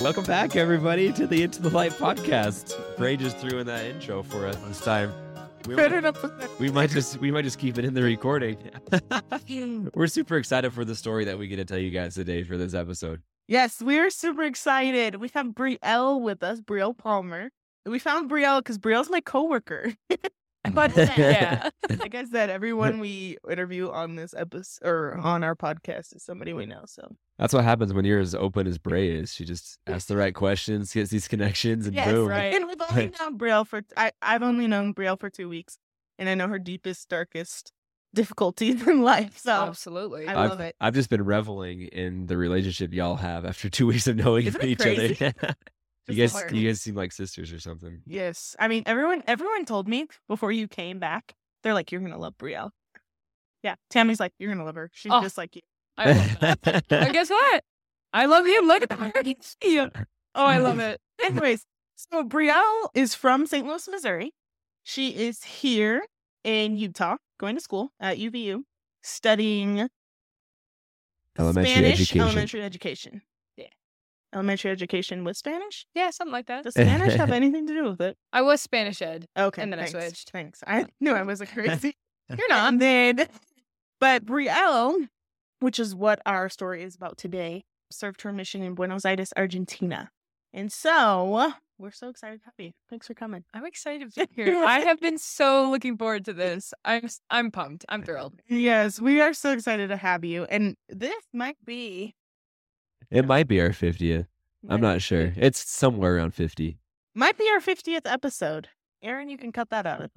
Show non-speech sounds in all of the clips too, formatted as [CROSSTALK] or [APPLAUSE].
Welcome back, everybody, to the Into the Light podcast. Bray just threw in that intro for us this time. We, we might just we might just keep it in the recording. [LAUGHS] We're super excited for the story that we get to tell you guys today for this episode. Yes, we're super excited. We have Brielle with us, Brielle Palmer. We found Brielle because Brielle's my coworker. [LAUGHS] [LAUGHS] but [LAUGHS] yeah, [LAUGHS] like I said, everyone we interview on this episode or on our podcast is somebody we know. So That's what happens when you're as open as Bray is. She just asks the right questions, gets these connections, and yes, boom. right. And we've only known Brielle for I, I've only known Brielle for two weeks, and I know her deepest, darkest difficulties in life. So Absolutely. I I've, love it. I've just been reveling in the relationship y'all have after two weeks of knowing Isn't each crazy? other. You guys, hilarious. you guys seem like sisters or something. Yes, I mean everyone. Everyone told me before you came back. They're like, "You're gonna love Brielle." Yeah, Tammy's like, "You're gonna love her. She's Oh. just like you." I love [LAUGHS] that. and guess what? I love him. Look at that. [LAUGHS] Oh, I love it. [LAUGHS] Anyways, so Brielle is from St. Louis, Missouri. She is here in Utah, going to school at UVU, studying Elementary Spanish education. elementary education. Yeah, elementary education with Spanish. Yeah, something like that. Does Spanish have [LAUGHS] anything to do with it? I was Spanish ed. Okay, And then I switched. Thanks. I [LAUGHS] knew I wasn't crazy. [LAUGHS] You're not. And then, but Brielle, which is what our story is about today, served her mission in Buenos Aires, Argentina. And so we're so excited to have you. Thanks for coming. I'm excited to be here. I have been so looking forward to this. I'm s- I'm pumped. I'm thrilled. Yes, we are so excited to have you. And this might be. It might be our 50th. I'm not sure. It's somewhere around 50. Might be our 50th episode. Aaron, you can cut that out.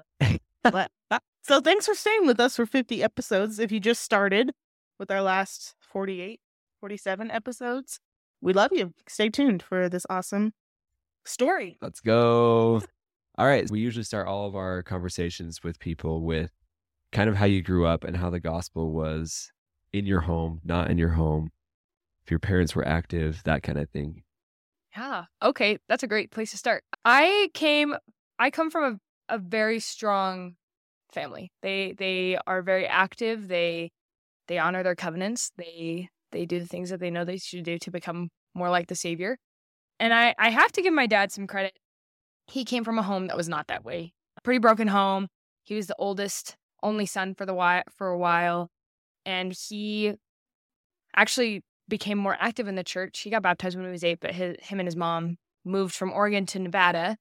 But- [LAUGHS] so thanks for staying with us for 50 episodes. If you just started with our last 48, 47 episodes, we love you. Stay tuned for this awesome story. Let's go. All right. We usually start all of our conversations with people with kind of how you grew up and how the gospel was in your home, not in your home, your parents were active, that kind of thing. Yeah. Okay, that's a great place to start. I came I come from a, a very strong family. They they are very active. They they honor their covenants. They they do the things that they know they should do to become more like the savior. And I I have to give my dad some credit. He came from a home that was not that way. A pretty broken home. He was the oldest only son for the while for a while and he actually became more active in the church. He got baptized when he was eight, but his, him and his mom moved from Oregon to Nevada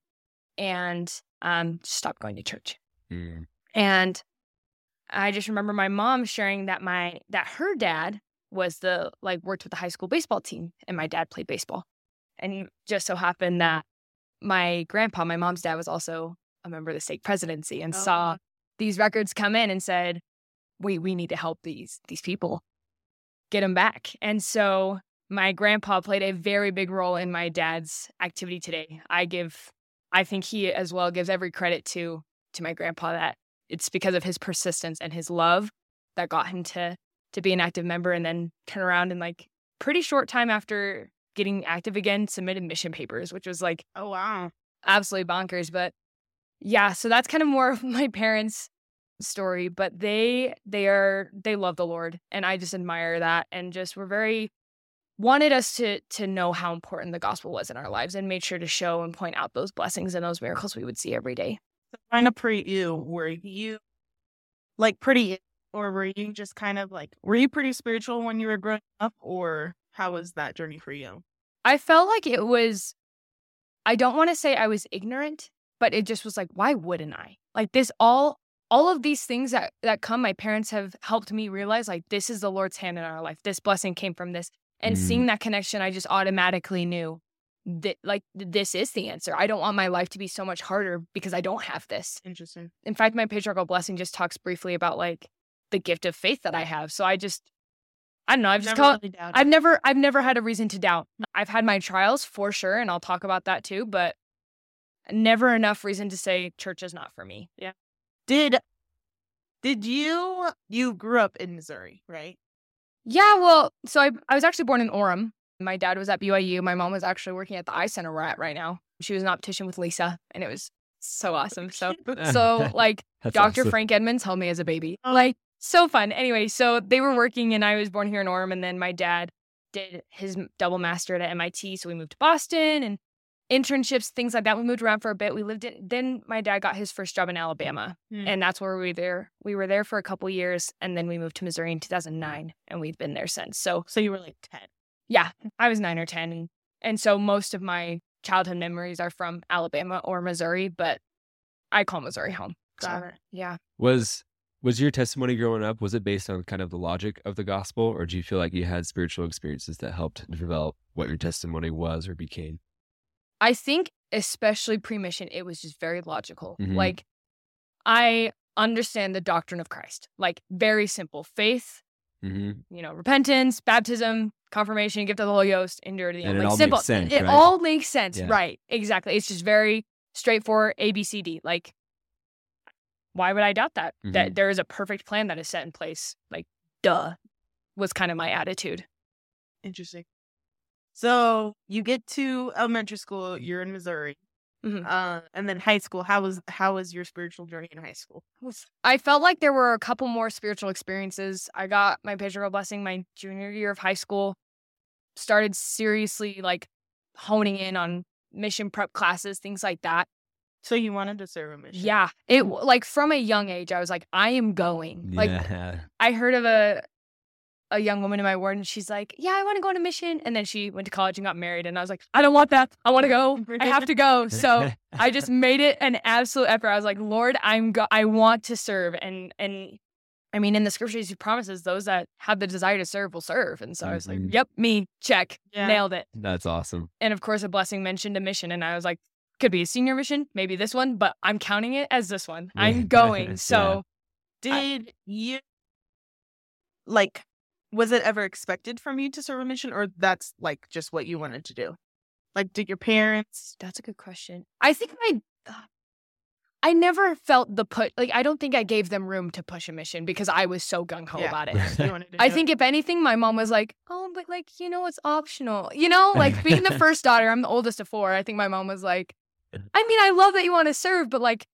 and um, stopped going to church. Mm. And I just remember my mom sharing that my that her dad was the like worked with the high school baseball team, and my dad played baseball. And it just so happened that my grandpa, my mom's dad, was also a member of the state presidency and Oh, saw these records come in and said, "We we need to help these these people get them back." And so my grandpa played a very big role in my dad's activity today. I give, I think he as well gives every credit to to my grandpa that it's because of his persistence and his love that got him to to be an active member and then turn around and like pretty short time after getting active again submitted mission papers which was like Oh, wow. absolutely bonkers but yeah so that's kind of more of [LAUGHS] my parents story but they they are they love the lord and i just admire that and just were very wanted us to to know how important the gospel was in our lives and made sure to show and point out those blessings and those miracles we would see every day Kind of pre you, were you like pretty, or were you just kind of like, were you pretty spiritual when you were growing up, or how was that journey for you? I felt like it was, I don't want to say I was ignorant, but it just was like, why wouldn't I? Like this, all, all of these things that, that come, my parents have helped me realize like this is the Lord's hand in our life. This blessing came from this. And Mm. seeing that connection, I just automatically knew that like this is the answer. I don't want my life to be so much harder because I don't have this. Interesting. In fact, my patriarchal blessing just talks briefly about like the gift of faith that I have. So I just, I don't know. I've just Never called, really. I've never I've never had a reason to doubt. I've had my trials for sure and I'll talk about that too, but never enough reason to say church is not for me. Did did you you grew up in Missouri, right? Yeah, well, so I I was actually born in Orem. My dad was at BYU. My mom was actually working at the eye center we're at right now. She was an optician with Lisa and it was so awesome. So [LAUGHS] so like [LAUGHS] Dr. awesome. Frank Edmonds held me as a baby. Oh. Like so fun. Anyway, so they were working, and I was born here in Orem, and then my dad did his double master at MIT, so we moved to Boston and internships, things like that. We moved around for a bit. We lived in. Then my dad got his first job in Alabama, Hmm. and that's where we were there. We were there for a couple years, and then we moved to Missouri in 2009, and we've been there since. So So you were like 10. yeah, I was nine or 10. And, and so most of my childhood memories are from Alabama or Missouri, but I call Missouri home. Got So, it. Yeah. Was was your testimony growing up? Was it based on kind of the logic of the gospel, or do you feel like you had spiritual experiences that helped develop what your testimony was or became? I think, especially pre mission, it was just very logical. Mhm. Like, I understand the doctrine of Christ, like, very simple faith, Mm-hmm. you know, repentance, baptism, confirmation, gift of the Holy Ghost, endure to the And end. it Like all makes simple. sense, it right? all makes sense. Yeah. Right. Exactly. It's just very straightforward A B C D. Like why would I doubt that? Mm-hmm. That there is a perfect plan that is set in place. Like, duh. Was kind of my attitude. Interesting. So you get to elementary school, you're in Missouri. Mhm. Uh, and then high school. How was how was your spiritual journey in high school? I felt like there were a couple more spiritual experiences. I got my patriarchal blessing my junior year of high school. Started seriously like honing in on mission prep classes, things like that. So you wanted to serve a mission? Yeah, it like from a young age, I was like, I am going. Like yeah. I heard of a a young woman in my ward, and she's like, "Yeah, I want to go on a mission." And then she went to college and got married, and I was like, "I don't want that. I want to go. I have to go." [LAUGHS] So I just made it an absolute effort. I was like, "Lord, I'm go- I want to serve," and and I mean, in the scriptures, He promises those that have the desire to serve will serve. And so I was like, Mhm. "Yep, me check, Yeah. nailed it." That's awesome. And of course, a blessing mentioned a mission, and I was like, "Could be a senior mission, maybe this one, but I'm counting it as this one. I'm [LAUGHS] going." Yeah. So. Did you like? Was it ever expected from you to serve a mission, or that's like just what you wanted to do? Like, did your parents? That's a good question. I think I uh, I never felt the put like I don't think I gave them room to push a mission because I was so gung ho Yeah. about it. [LAUGHS] you [LAUGHS] wanted to I think if anything, my mom was like, "Oh, but like you know, it's optional." You know, like being the [LAUGHS] first daughter, I'm the oldest of four. I think my mom was like, "I mean, I love that you want to serve, but like,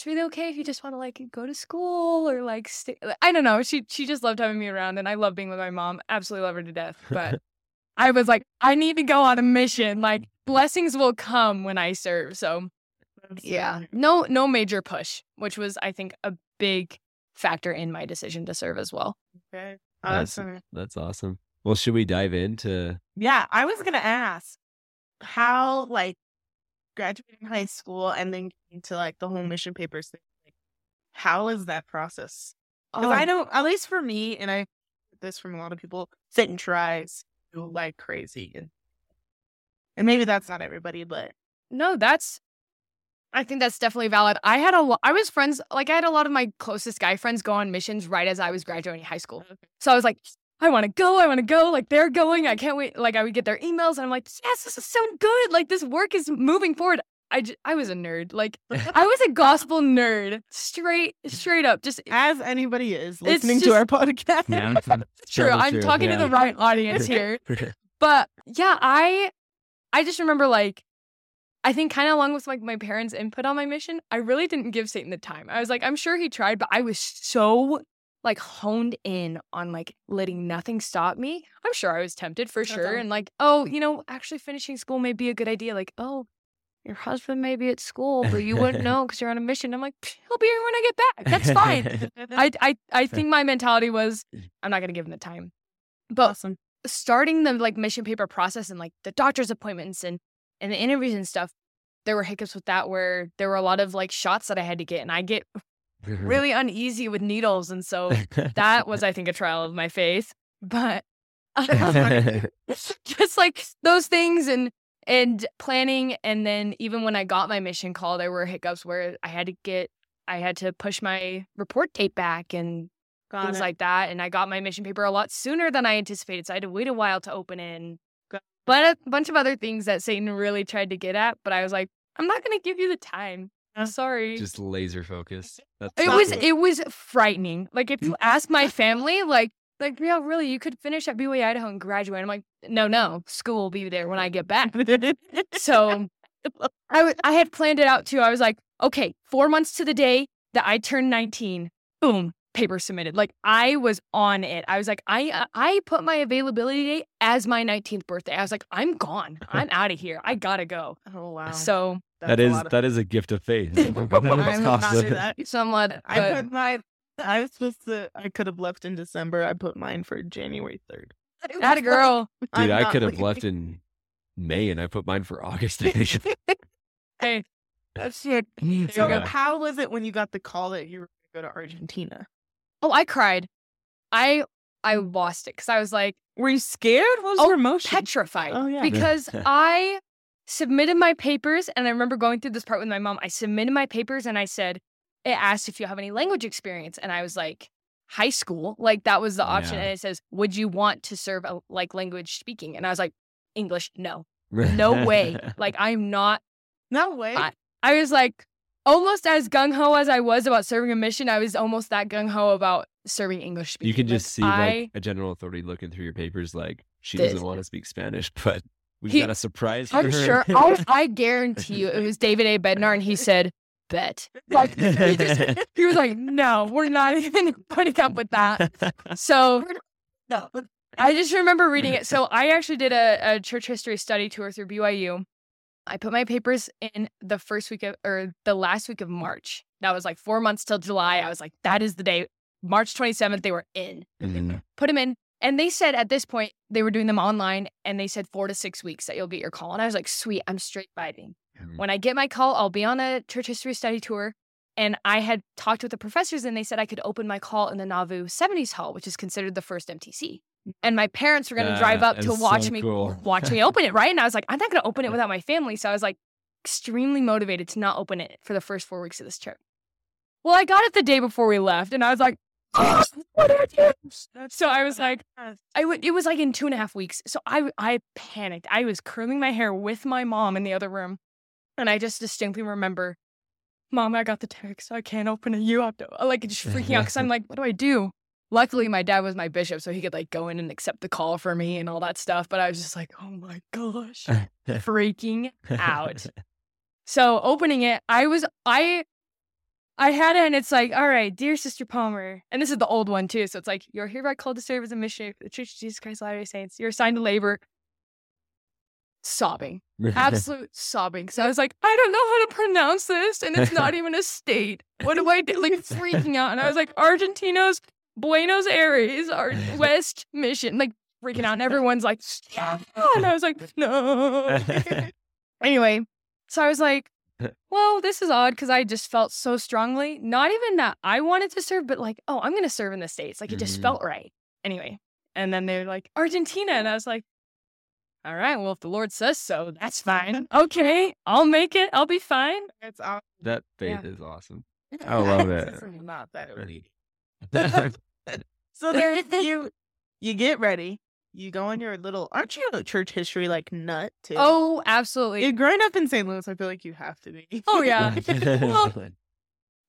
it's really okay if you just want to like go to school or like stay." Uh, I don't know. She she just loved having me around, and I love being with my mom. Absolutely love her to death. But [LAUGHS] I was like, I need to go on a mission. Like blessings will come when I serve. So yeah, no no major push, which was I think a big factor in my decision to serve as well. Okay. That's- Awesome. That's awesome. Well, should we dive into? Yeah, I was gonna ask how like graduating high school and then getting to like the whole mission papers thing. Like, how is that process? Because I um Oh, know, at least for me, and I this from a lot of people, sit and tries like crazy, and and maybe that's not everybody, but no, that's I think that's definitely valid. I had a lot I was friends like I had a lot of my closest guy friends go on missions right as I was graduating high school. So I was like, I want to go, I want to go. Like they're going, I can't wait. Like I would get their emails and I'm like, yes, this is so good. Like this work is moving forward. I, j- I was a nerd. Like [LAUGHS] I was a gospel nerd, straight straight up. Just as anybody is listening to our podcast, [LAUGHS] [LAUGHS] true. Totally I'm true, talking yeah. to the right audience here. But yeah, I I just remember like I think kind of along with like my parents' input on my mission, I really didn't give Satan the time. I was like, I'm sure he tried, but I was so like honed in on like letting nothing stop me. I'm sure I was tempted for sure. And like, oh, you know, actually finishing school may be a good idea. Like, oh, your husband may be at school, but you wouldn't [LAUGHS] know because you're on a mission. I'm like, he'll be here when I get back. That's fine. [LAUGHS] I, I I think my mentality was I'm not gonna give him the time. But awesome. starting the like mission paper process and like the doctor's appointments and and the interviews and stuff, there were hiccups with that where there were a lot of like shots that I had to get and I get Mm-hmm. really uneasy with needles and so that was I think a trial of my faith. But [LAUGHS] [LAUGHS] [LAUGHS] just like those things and and planning and then even when I got my mission call there were hiccups where I had to get I had to push my report date back and Got things it. like that. And I got my mission paper a lot sooner than I anticipated. So I had to wait a while to open it. Got- but a bunch of other things that Satan really tried to get at. But I was like, I'm not going to give you the time. Yeah. [LAUGHS] Sorry. Just laser focus. That's it was good. it was frightening. Like if you ask my [LAUGHS] family, like like yeah, really, you could finish at BYU Idaho and graduate. I'm like, no, no, school will be there when I get back. [LAUGHS] So I w- I had planned it out too. I was like, okay, four months to the day that I turn 19. Boom. paper submitted. Like I was on it. I was like, I I put my availability date as my 19th birthday. I was like, I'm gone. I'm out of here. I gotta go. Oh wow. So That's that a is lot of- that is a gift of faith. [LAUGHS] I would not do that. [LAUGHS] somewhat. I but- put my. I was supposed to. I could have left in December. I put mine for January third. That a girl. [LAUGHS] Dude, I could have left in May and I put mine for August. Hey, That's mm, it. you So go. how was it when you got the call that you were going to go to Argentina? oh, I cried. I I lost it because I was like Were you scared? What was Oh, your emotion? petrified. Oh, yeah. Because I submitted my papers and I remember going through this part with my mom. I submitted my papers and I said, it asked if you have any language experience. And I was like, high school. Like that was the option. Yeah. And it says, would you want to serve a, like language speaking? And I was like, English, no. No way. [LAUGHS] Like I'm not no way. I- I was like almost as gung ho as I was about serving a mission. I was almost that gung ho about serving English speaking. you can Like, just see I, like a general authority looking through your papers like she This- doesn't want to speak Spanish, [LAUGHS] but we've He- got a surprise for I'm her. sure. [LAUGHS] I, I guarantee you, it was David A. Bednar, and he said, "Bet." Like he, just- he was like, "No, we're not [LAUGHS] even putting up with that." So [LAUGHS] no. I just remember reading it. So I actually did a, a church history study tour through BYU. I put my papers in the first week of, or the last week of March. That was like four months till July. I was like, that is the day. March 27th, they were in. Mhm. Put them in. And they said at this point, they were doing them online and they said four to six weeks that you'll get your call. And I was like, sweet, I'm straight vibing. Mhm. When I get my call, I'll be on a church history study tour. And I had talked with the professors and they said I could open my call in the Nauvoo 70s Hall, which is considered the first MTC. And my parents were going to drive up to watch so me cool. watch me [LAUGHS] open it, right? And I was like, I'm not going to open it without my family. So I was like extremely motivated to not open it for the first four weeks of this trip. Well, I got it the day before we left and I was like, what do I do? So I was like, I would. It was like in two and a half weeks. So I I panicked. I was curling my hair with my mom in the other room, and I just distinctly remember, Mom, I got the text. I can't open it. You have to uh, like just freaking out because I'm [LAUGHS] like, what do I do? Luckily, my dad was my bishop, so he could like go in and accept the call for me and all that stuff. But I was just like, oh my gosh, [LAUGHS] freaking out. [LAUGHS] So opening it, I was I I had it and it's like, all right, dear Sister Palmer, and this is the old one too. So it's like, you're hereby called to serve as a missionary for the Church of Jesus Christ of Latter-day Saints. You're assigned to labor. Sobbing, absolute [LAUGHS] sobbing. So I was like, I don't know how to pronounce this, and it's not even a state. What do I do? Like freaking out. And I was like, Argentinos, Buenos Aires, our West Mission, like freaking out. And everyone's like, "Stop." and I was like, no. [LAUGHS] Anyway, so I was like, well, this is odd because I just felt so strongly. Not even that I wanted to serve, but like, oh, I'm going to serve in the States. Like, it just Mhm. felt right. Anyway. And then they're like, Argentina. And I was like, all right, well, if the Lord says so, that's fine. [LAUGHS] Okay, I'll make it. I'll be fine. It's awesome. that faith Yeah. is awesome. I love it. Not that early. [LAUGHS] So there you you get ready. You go on your little aren't you a church history like nut too? Oh, absolutely. You're growing up in St. Louis, I feel like you have to be. Oh, yeah. [LAUGHS] Well,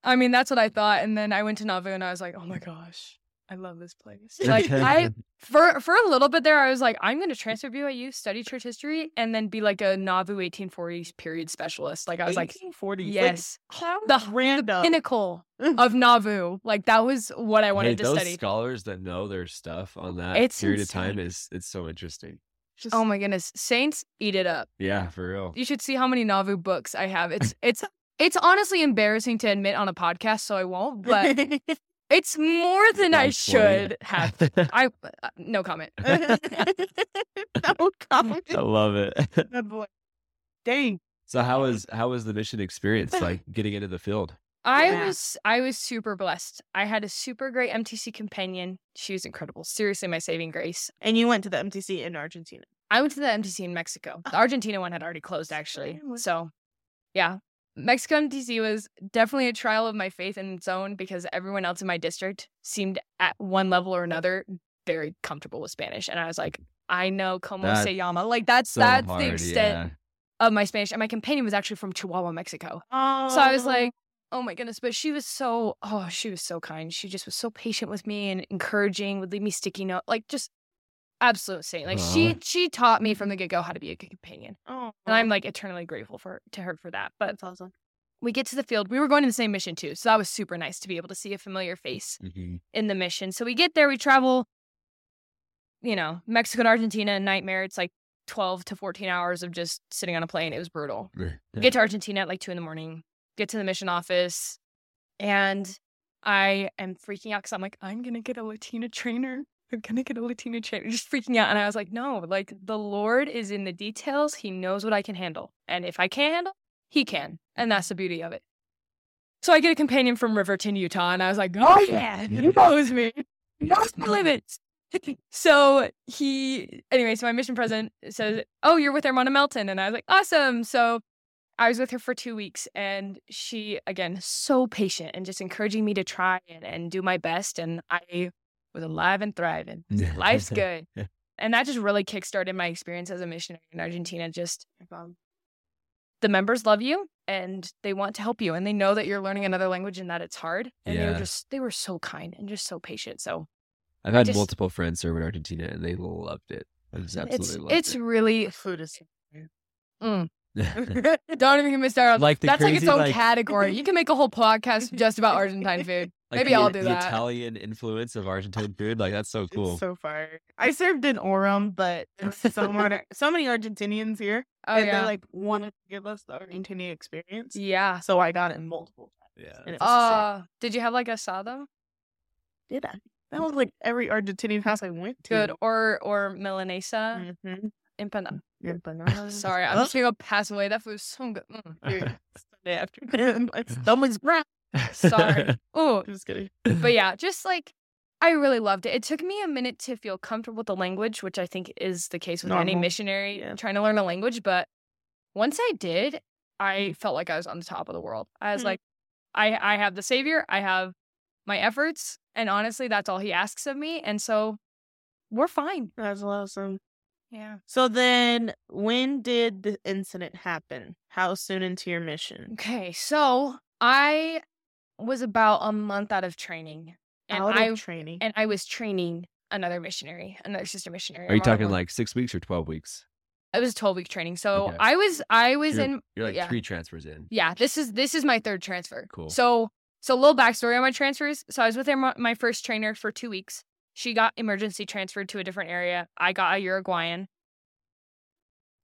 I mean, that's what I thought. And then I went to Nauvoo and I was like, oh my gosh, I love this place. Like, I, for for a little bit there, I was like, I'm going to transfer to BYU, study church history, and then be like a Nauvoo 1840s period specialist. Like, I was like, 1840s. yes, how the random. pinnacle [LAUGHS] of Nauvoo. Like, that was what I wanted Hey, to those study. scholars that know their stuff on that It's period of time is it's so interesting. Oh Just, Oh my goodness, Saints, eat it up. Yeah, for real. You should see how many Nauvoo books I have. It's [LAUGHS] it's it's honestly embarrassing to admit on a podcast, so I won't. But [LAUGHS] it's more than I should have. [LAUGHS] I uh, no comment. [LAUGHS] no comment. I love it. [LAUGHS] Good boy. Dang. So how was how was the mission experience like getting into the field? I Yeah. was I was super blessed. I had a super great MTC companion. She was incredible. Seriously, my saving grace. And you went to the MTC in Argentina. I went to the MTC in Mexico. The Argentina one had already closed actually. So, yeah. Mexico MTC was definitely a trial of my faith in its own because everyone else in my district seemed at one level or another very comfortable with Spanish. And I was like, I know como That- se llama. Like that's So that's hard, the extent of my Spanish. And my companion was actually from Chihuahua, Mexico. Oh. So I was oh. like, oh my goodness. But she was so, oh, she was so kind. She just was so patient with me and encouraging, would leave me sticky note, like just absolute saint. Like Aw. she she taught me from the get go how to be a good companion. oh, And I'm like eternally grateful for to her for that. But that's awesome. we get to the field. We were going to the same mission too. So that was super nice to be able to see a familiar face Mhm. in the mission. So we get there, we travel, you know, Mexico and Argentina, nightmare. It's like 12 to 14 hours of just sitting on a plane. It was brutal. Get to Argentina at like two in the morning, get to the mission office, and I am freaking out because I'm like, I'm going to get a Latina trainer. I'm to get a Latina trainer. Just freaking out. And I was like, no, like the Lord is in the details. He knows what I can handle. And if I can't handle, he can. And that's the beauty of it. So I get a companion from Riverton, Utah, and I was like, oh yeah, [LAUGHS] he knows me. He knows my limits. [LAUGHS] so he, anyway, so my mission president says, oh, you're with Hermana Melton. And I was like, awesome. So I was with her for two weeks, and she, again, so patient and just encouraging me to try and, and do my best. And I was alive and thriving. [LAUGHS] Life's good. And that just really kickstarted my experience as a missionary in Argentina. Just um, the members love you and they want to help you and they know that you're learning another language and that it's hard. And they were Yeah. just they were so kind and just so patient. So I've had just- multiple friends serve in Argentina and they loved it. I just absolutely it's loved it's it. really Food is. mm. [LAUGHS] [LAUGHS] don't even get me started. on- Like the That's like its own like- category. You can make a whole podcast just about Argentine food. Like Maybe the- I'll do the that. Italian influence of Argentine [LAUGHS] food, like that's so cool. It's so far, I served in Orem, but there's so many, [LAUGHS] so many Argentinians here, Oh and yeah. they like wanted to give us the Argentinian experience. yeah. So I got it multiple times. yeah. And it was sick. Uh did you have like asado? Did I? That was like every Argentinian house I went to. Good. Or or milanesa. Mm-hmm. Empanada. Your. Sorry, I'm just gonna pass away. That food was so good. Mm. Sunday afternoon. My stomach's ground. [LAUGHS] Sorry. [LAUGHS] Oh, Just kidding. but yeah, just like I really loved it. It took me a minute to feel comfortable with the language, which I think is the case with any missionary Yeah. trying to learn a language. But once I did, I felt like I was on the top of the world. I was Mhm. like, I I have the savior, I have my efforts, and honestly, that's all he asks of me. And so we're fine. That's awesome. Yeah. So then, when did the incident happen? How soon into your mission? Okay, so I was about a month out of training, and Out I of training. and I was training another missionary, another sister missionary. Are you talking like six weeks or twelve weeks? It was a twelve week training. So Okay. I was I was You're- in You're like yeah. three transfers in. yeah. This is this is my third transfer. Cool. So so a little backstory on my transfers. So I was with her, my first trainer for two weeks. She got emergency transferred to a different area. I got a Uruguayan.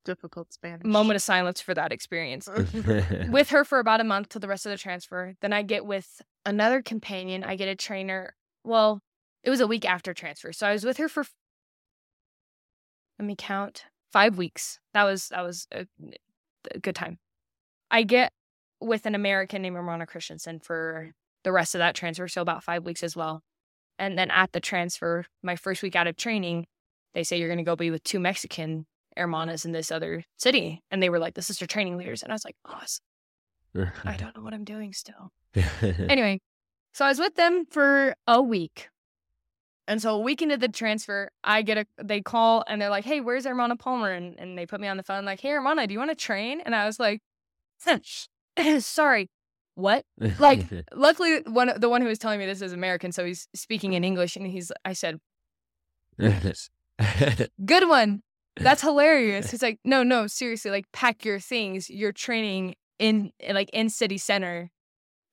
Difficult Spanish. Moment of silence for that experience. [LAUGHS] [LAUGHS] with her for about a month till the rest of the transfer. Then I get with another companion. I get a trainer. Well, it was a week after transfer, so I was with her for. Let me count. Five weeks. That was that was a, a good time. I get with an American named Hermana Christensen for the rest of that transfer, so about five weeks as well. And then at the transfer, my first week out of training, they say you're going to go be with two Mexican hermanas in this other city, and they were like the sister training leaders, and I was like, oh, awesome. I [LAUGHS] don't know what I'm doing still. [LAUGHS] Anyway, so I was with them for a week. And so a week into the transfer, I get a they call and they're like, Hey, where's Hermana Palmer? And and they put me on the phone, like, Hey Hermana, do you want to train? And I was like, [LAUGHS] sorry. What? like- Luckily one the one who was telling me this is American, so he's speaking in English and he's I said, Good one. That's hilarious. [LAUGHS] He's like, No, no, seriously, like pack your things. You're training in eh, like in city center.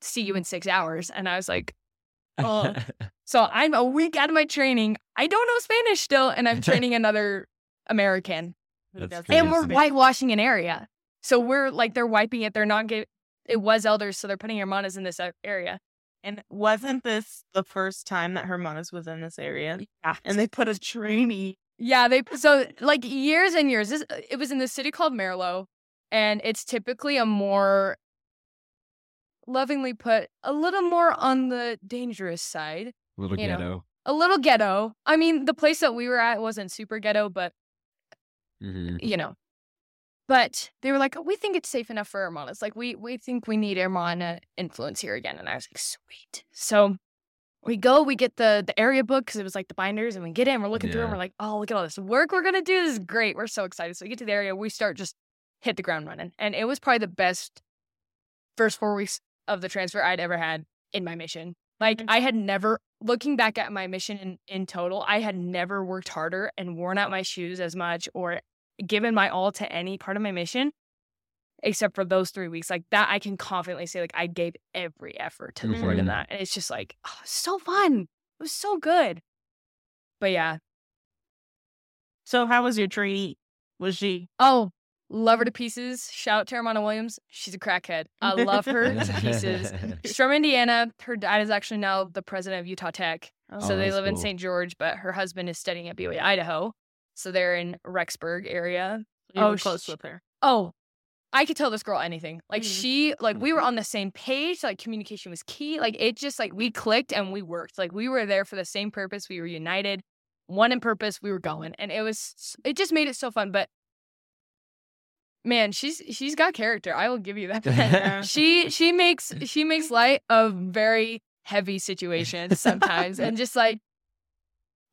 See you in six hours. And I was like, Oh. [LAUGHS] So I'm a week out of my training. I don't know Spanish still, and I'm training [LAUGHS] another American. That's. And we're whitewashing an area. So we're like, they're wiping it. They're not giving, it was elders, so they're putting hermanas in this area. And wasn't this the first time that Hermanas was in this area? Yeah. And they put a trainee. Yeah, they, so like years and years, this, it was in the city called Merlo, and it's typically a more, lovingly put, a little more on the dangerous side. A Little you know. ghetto. A little ghetto. I mean, the place that we were at wasn't super ghetto, but Mhm. you know. But they were like, we think it's safe enough for Hermanas. Like, we we think we need Hermana influence here again. And I was like, sweet. So we go, we get the the area book because it was like the binders, and we get in, we're looking through, and we're like, oh, look at all this work we're gonna do. This is great. We're so excited. So we get to the area, we start just hit the ground running, and it was probably the best first four weeks of the transfer I'd ever had in my mission. Like Mm. I had never, looking back at my mission in, in total, I had never worked harder and worn out my shoes as much or given my all to any part of my mission except for those three weeks. Like that, I can confidently say, like, I gave every effort to the Lord in Mhm. that. And it's just like, oh, so fun. It was so good. But yeah. So how was your trainee? Was she? Oh, love her to pieces. Shout out to Hermana Williams. She's a crackhead. I love her to pieces. [LAUGHS] She's from Indiana. Her dad is actually now the president of Utah Tech. Oh, so they that's live in. St. George, but her husband is studying at BYU, Idaho. So they're in Rexburg area. you oh, close sh- with her. Oh, I could tell this girl anything. Like Mhm. she, like we were Mm-hmm. on the same page. Like communication was key. Like it just like we clicked and we worked. Like we were there for the same purpose. We were united, one in purpose. We were going, and it was. It just made it so fun. But man, she's she's got character. I will give you that. [LAUGHS] [LAUGHS] she she makes she makes light of very heavy situations sometimes, and just like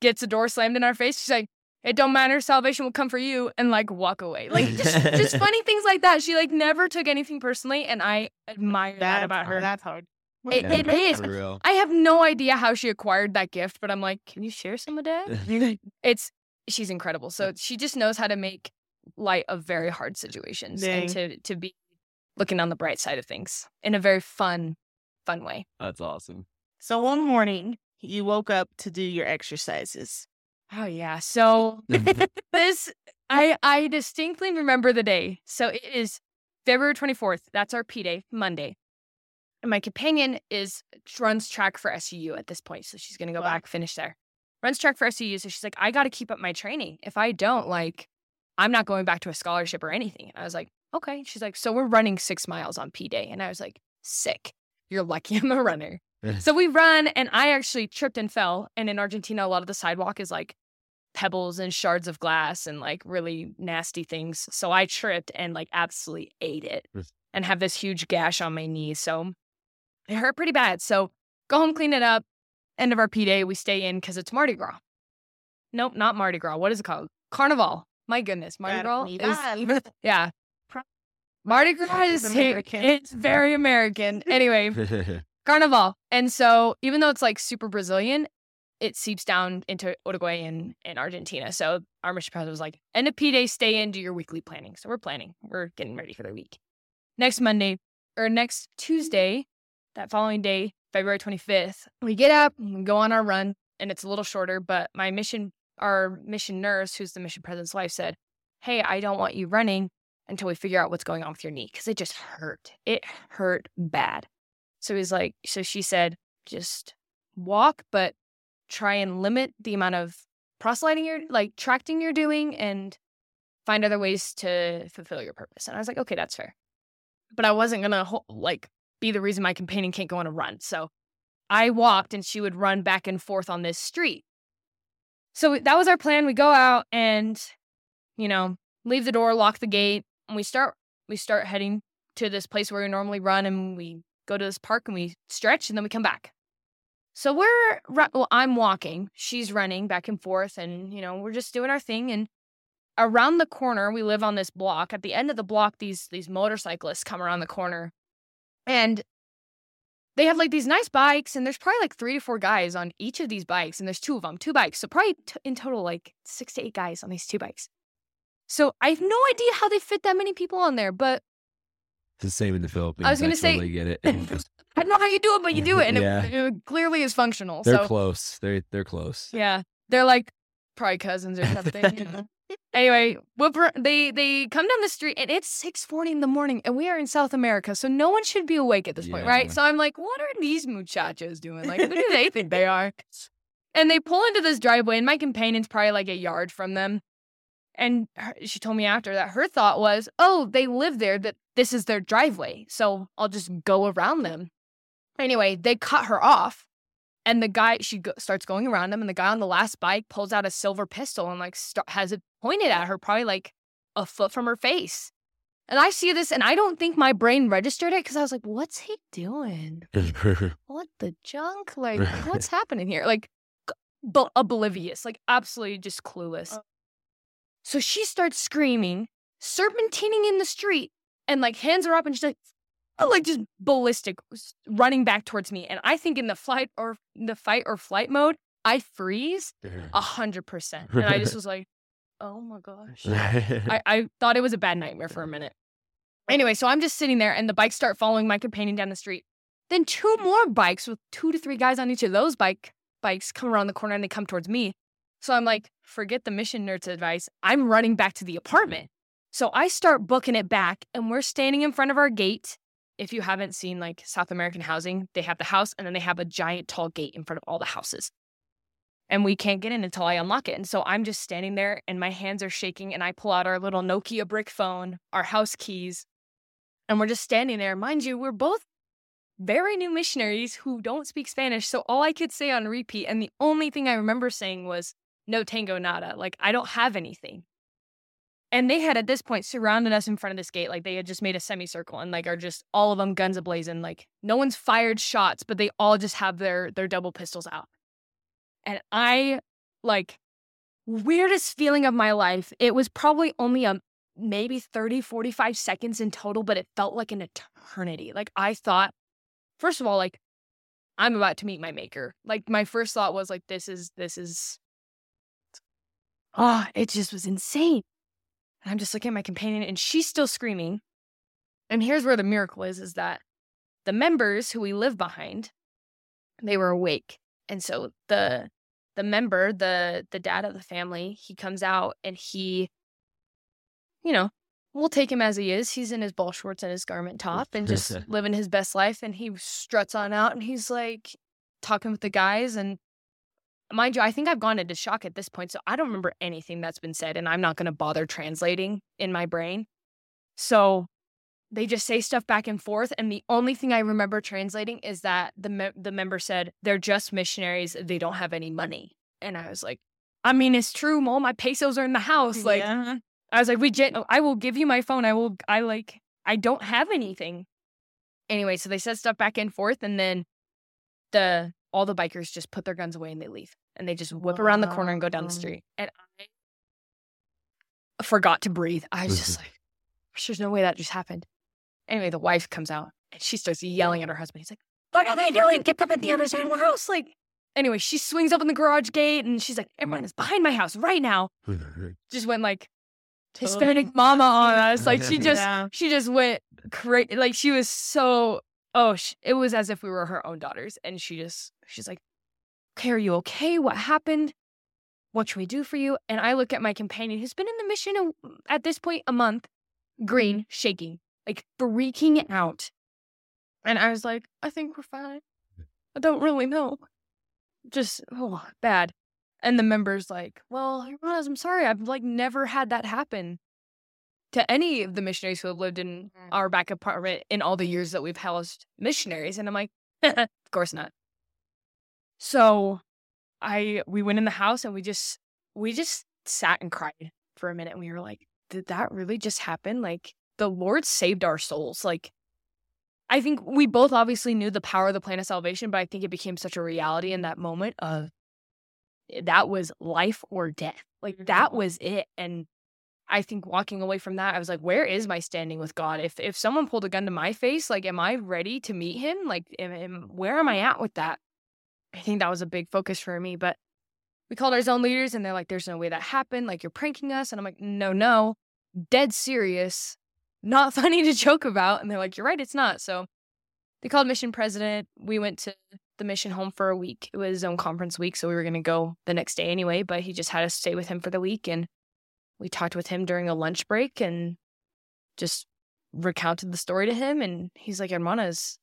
gets a door slammed in our face. She's like, "It don't matter. Salvation will come for you," and like walk away. Like just just [LAUGHS] funny things like that. She like never took anything personally, and I admire that That about her. That's hard. It- it is. Real. I have no idea how she acquired that gift, but I'm like, can you share some of that? [LAUGHS] it's she's incredible. So she just knows how to make light of very hard situations and to to be looking on the bright side of things in a very fun, fun way. That's awesome. So one morning you woke up to do your exercises. Oh yeah. So [LAUGHS] mm-hmm. this I I distinctly remember the day. So it is February 24th. That's our P day, Monday. And my companion is runs track for SUU at this point. So she's gonna go Wow. back, finish there. Runs track for SUU. So she's like, I gotta keep up my training. If I don't, like, I'm not going back to a scholarship or anything. And I was like, okay. She's like, so we're running six miles on P day. And I was like, sick. You're lucky [LAUGHS] I'm a runner. [LAUGHS] so we run and I actually tripped and fell. And in Argentina, a lot of the sidewalk is like pebbles and shards of glass and like really nasty things. So I tripped and like absolutely ate it and have this huge gash on my knee. So it hurt pretty bad. So go home, clean it up. End of our P day, we stay in because it's Mardi Gras. Nope, not Mardi Gras. What is it called? Carnival. My goodness, Mardi Gras is [LAUGHS] yeah. Pro- Mardi Gras is American. It's very American. Anyway, [LAUGHS] Carnival. And so even though it's like super Brazilian, it seeps down into Uruguay and, and Argentina. So our mission president was like, end of P day, stay in, do your weekly planning. So we're planning. We're getting ready for the week. Next Monday or next Tuesday, that following day, February 25th, we get up and we go on our run and it's a little shorter, but my mission, our mission nurse, who's the mission president's wife, said, Hey, I don't want you running until we figure out what's going on with your knee because it just hurt. It hurt bad. So he's like, so she said, just walk, but try and limit the amount of proselyting you're like tracting you're doing and find other ways to fulfill your purpose. And I was like, okay, that's fair. But I wasn't gonna ho- like be the reason my companion can't go on a run. So I walked and she would run back and forth on this street. So that was our plan. We go out and, you know, leave the door, lock the gate, and we start we start heading to this place where we normally run and we go to this park and we stretch and then we come back. So we're well, I'm walking, she's running back and forth, and you know we're just doing our thing. And around the corner, we live on this block. At the end of the block, these these motorcyclists come around the corner, and they have like these nice bikes, and there's probably like three to four guys on each of these bikes, and there's two of them, two bikes, so probably t- in total like six to eight guys on these two bikes. So I have no idea how they fit that many people on there, but It's the same in the Philippines. I was gonna say- totally get it. [LAUGHS] [LAUGHS] I don't know how you do it, but you do it, and Yeah. it, it clearly is functional. they're so close. They're they're close. yeah, they're like probably cousins or [LAUGHS] something. you know. Anyway, they they come down the street and it's six forty in the morning, and we are in South America, so no one should be awake at this point, right? So I'm like, what are these muchachos doing? Like, who do they think they [LAUGHS] are? And they pull into this driveway, and my companion's probably like a yard from them. And her, she told me after that her thought was, oh, they live there, that this is their driveway, so I'll just go around them. Anyway, they cut her off. And the guy, she go, starts going around them, and the guy on the last bike pulls out a silver pistol and like start, has it pointed at her, probably like a foot from her face. And I see this, and I don't think my brain registered it because I was like, "What's he doing? [LAUGHS] What the junk? Like, [LAUGHS] what's happening here?" Like, c- bu- oblivious, like absolutely just clueless. Oh. So she starts screaming, serpentining in the street, and like hands are up, and she's like, uh, Uh, like just ballistic, running back towards me. And I think in the flight or the fight or flight mode, I freeze a hundred percent, and I just [LAUGHS] was like, "Oh my gosh." I, [LAUGHS] I thought it was a bad nightmare for a minute. Anyway, so I'm just sitting there and the bikes start following my companion down the street. Then two more bikes with two to three guys on each of those bike bikes come around the corner and they come towards me. So I'm like, forget the mission nerd's advice. I'm running back to the apartment. So I start booking it back and we're standing in front of our gate. If you haven't seen like South American housing, they have the house and then they have a giant tall gate in front of all the houses. And we can't get in until I unlock it. And so I'm just standing there and my hands are shaking and I pull out our little Nokia brick phone, our house keys, and we're just standing there. Mind you, we're both very new missionaries who don't speak Spanish. So all I could say on repeat, and the only thing I remember saying was, no tango nada. Like, I don't have anything. And they had at this point surrounded us in front of this gate. Like, they had just made a semicircle and, like, are just all of them guns ablazing. Like, no one's fired shots, but they all just have their, their double pistols out. And I, like, weirdest feeling of my life. It was probably only a maybe 30, 45 seconds in total, but it felt like an eternity. Like, I thought first of all, like I'm about to meet my maker. Like my first thought was like, this is this is oh, it just was insane. And I'm just looking at my companion and she's still screaming. And here's where the miracle is, is that the members who we live behind, they were awake. And so the the member, the the dad of the family, he comes out and he, you know, we'll take him as he is. He's in his ball shorts and his garment top and just [LAUGHS] living his best life. And he struts on out and he's like talking with the guys. And mind you, I think I've gone into shock at this point. So I don't remember anything that's been said and I'm not going to bother translating in my brain. So they just say stuff back and forth. And the only thing I remember translating is that the, me- the member said, they're just missionaries. They don't have any money. And I was like, I mean, it's true, All My pesos are in the house. Like, yeah. I was like, we gen- I will give you my phone. I will, I like, I don't have anything. Anyway, so they said stuff back and forth, and then the all the bikers just put their guns away and they leave, and they just whip wow. around the corner and go down the oh, street. And I forgot to breathe. I was just mm-hmm. like, there's no way that just happened. Anyway, the wife comes out and she starts yelling at her husband. He's like, "What are they doing? Get them at the other side of the house!" Like, anyway, she swings open the garage gate and she's like, "Everyone is behind my house right now." [LAUGHS] just went like Hispanic mama on us. Like she [LAUGHS] just yeah. she just went crazy. Like she was so oh sh- it was as if we were her own daughters, and she just she's like, "Okay, are you okay? What happened? What should we do for you?" And I look at my companion who's been in the mission a, at this point a month, green, mm-hmm. shaking, like freaking out, and I was like, "I think we're fine. I don't really know." Just oh bad. And the member's like, well, I'm sorry. I've like never had that happen to any of the missionaries who have lived in mm. our back apartment in all the years that we've housed missionaries. And I'm like, [LAUGHS] of course not. So I we went in the house and we just we just sat and cried for a minute and we were like, did that really just happen? Like the Lord saved our souls. Like I think we both obviously knew the power of the plan of salvation, but I think it became such a reality in that moment of that was life or death. Like that mm-hmm. was it. And I think walking away from that, I was like, where is my standing with God? If if someone pulled a gun to my face, like, am I ready to meet him? Like, am, am, where am I at with that? I think that was a big focus for me. But we called our zone leaders and they're like, there's no way that happened. Like, you're pranking us. And I'm like, no, no, dead serious, not [LAUGHS] funny to joke about. And they're like, you're right, it's not. So they called mission president. We went to the mission home for a week. It was own conference week, so we were going to go the next day anyway, but he just had us stay with him for the week. And we talked with him during a lunch break and just recounted the story to him. And he's like, Hermanas,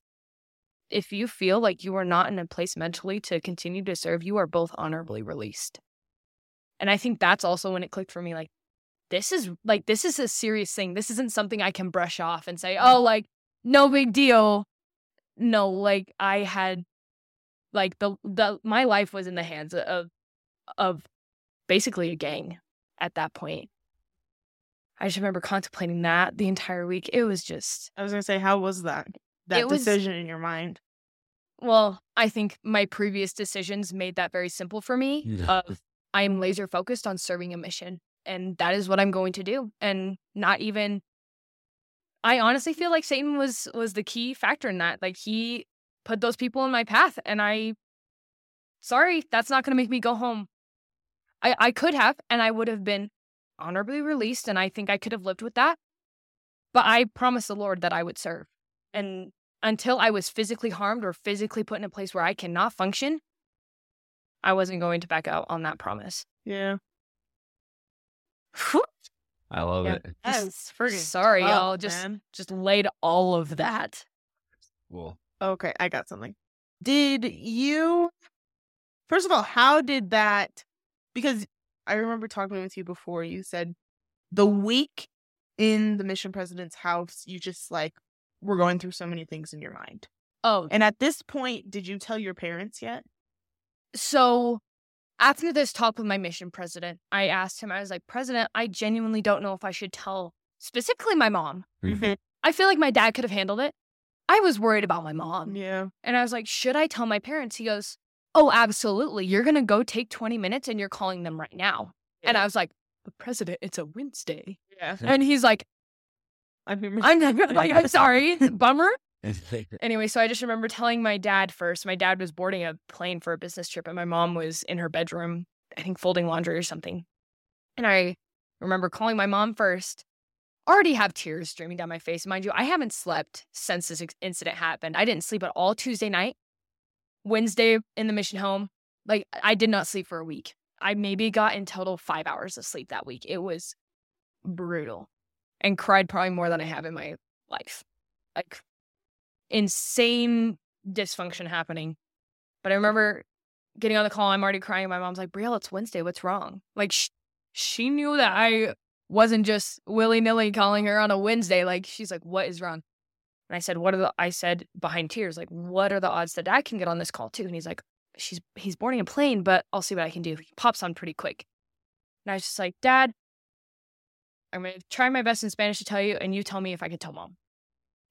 if you feel like you are not in a place mentally to continue to serve, you are both honorably released. And I think that's also when it clicked for me like, this is like, this is a serious thing. This isn't something I can brush off and say, oh, like, no big deal. No, like, I had like the the my life was in the hands of of basically a gang at that point. I just remember contemplating that the entire week. It was just I was gonna say, how was that? That was, decision in your mind? Well, I think my previous decisions made that very simple for me. of I am laser focused on serving a mission. And that is what I'm going to do. And not even I honestly feel like Satan was was the key factor in that. Like he put those people in my path and I sorry, that's not going to make me go home. I I could have and I would have been honorably released and I think I could have lived with that. But I promised the Lord that I would serve. And until I was physically harmed or physically put in a place where I cannot function, I wasn't going to back out on that promise. Yeah. I love Yeah. it. Yes. Friggin' Sorry, tough, y'all. Just man. just laid all of that. Cool. Okay, I got something. Did you First of all, how did that because I remember talking with you before you said the week in the mission president's house you just like were going through so many things in your mind. Oh, And at this point, did you tell your parents yet? so after this talk with my mission president, I asked him, I was like, President, I genuinely don't know if I should tell specifically my mom. Mhm. I feel like my dad could have handled it. I was worried about my mom. Yeah. And I was like, should I tell my parents? He goes, Oh, absolutely. You're going to go take 20 minutes and you're calling them right now. And I was like, But President, it's a Wednesday. Yeah. And he's like, I'm, like, I'm [LAUGHS] sorry. Bummer. [LAUGHS] Anyway, so I just remember telling my dad first. My dad was boarding a plane for a business trip, and my mom was in her bedroom, I think folding laundry or something. And I remember calling my mom first. Already have tears streaming down my face. Mind you, I haven't slept since this incident happened. I didn't sleep at all Tuesday night, Wednesday in the mission home. Like, I did not sleep for a week. I maybe got in total five hours of sleep that week. It was brutal and cried probably more than I have in my life. Like, insane dysfunction happening. But I remember getting on the call. I'm already crying. My mom's like, Brielle, it's Wednesday. What's wrong? Like, sh- she knew that I wasn't just willy nilly calling her on a Wednesday. Like, she's like, what is wrong? And I said, what are the, I said behind tears, like, what are the odds that dad can get on this call too? And he's like, she's, he's boarding a plane, but I'll see what I can do. He pops on pretty quick. And I was just like, Dad, I'm going to try my best in Spanish to tell you, and you tell me if I could tell mom.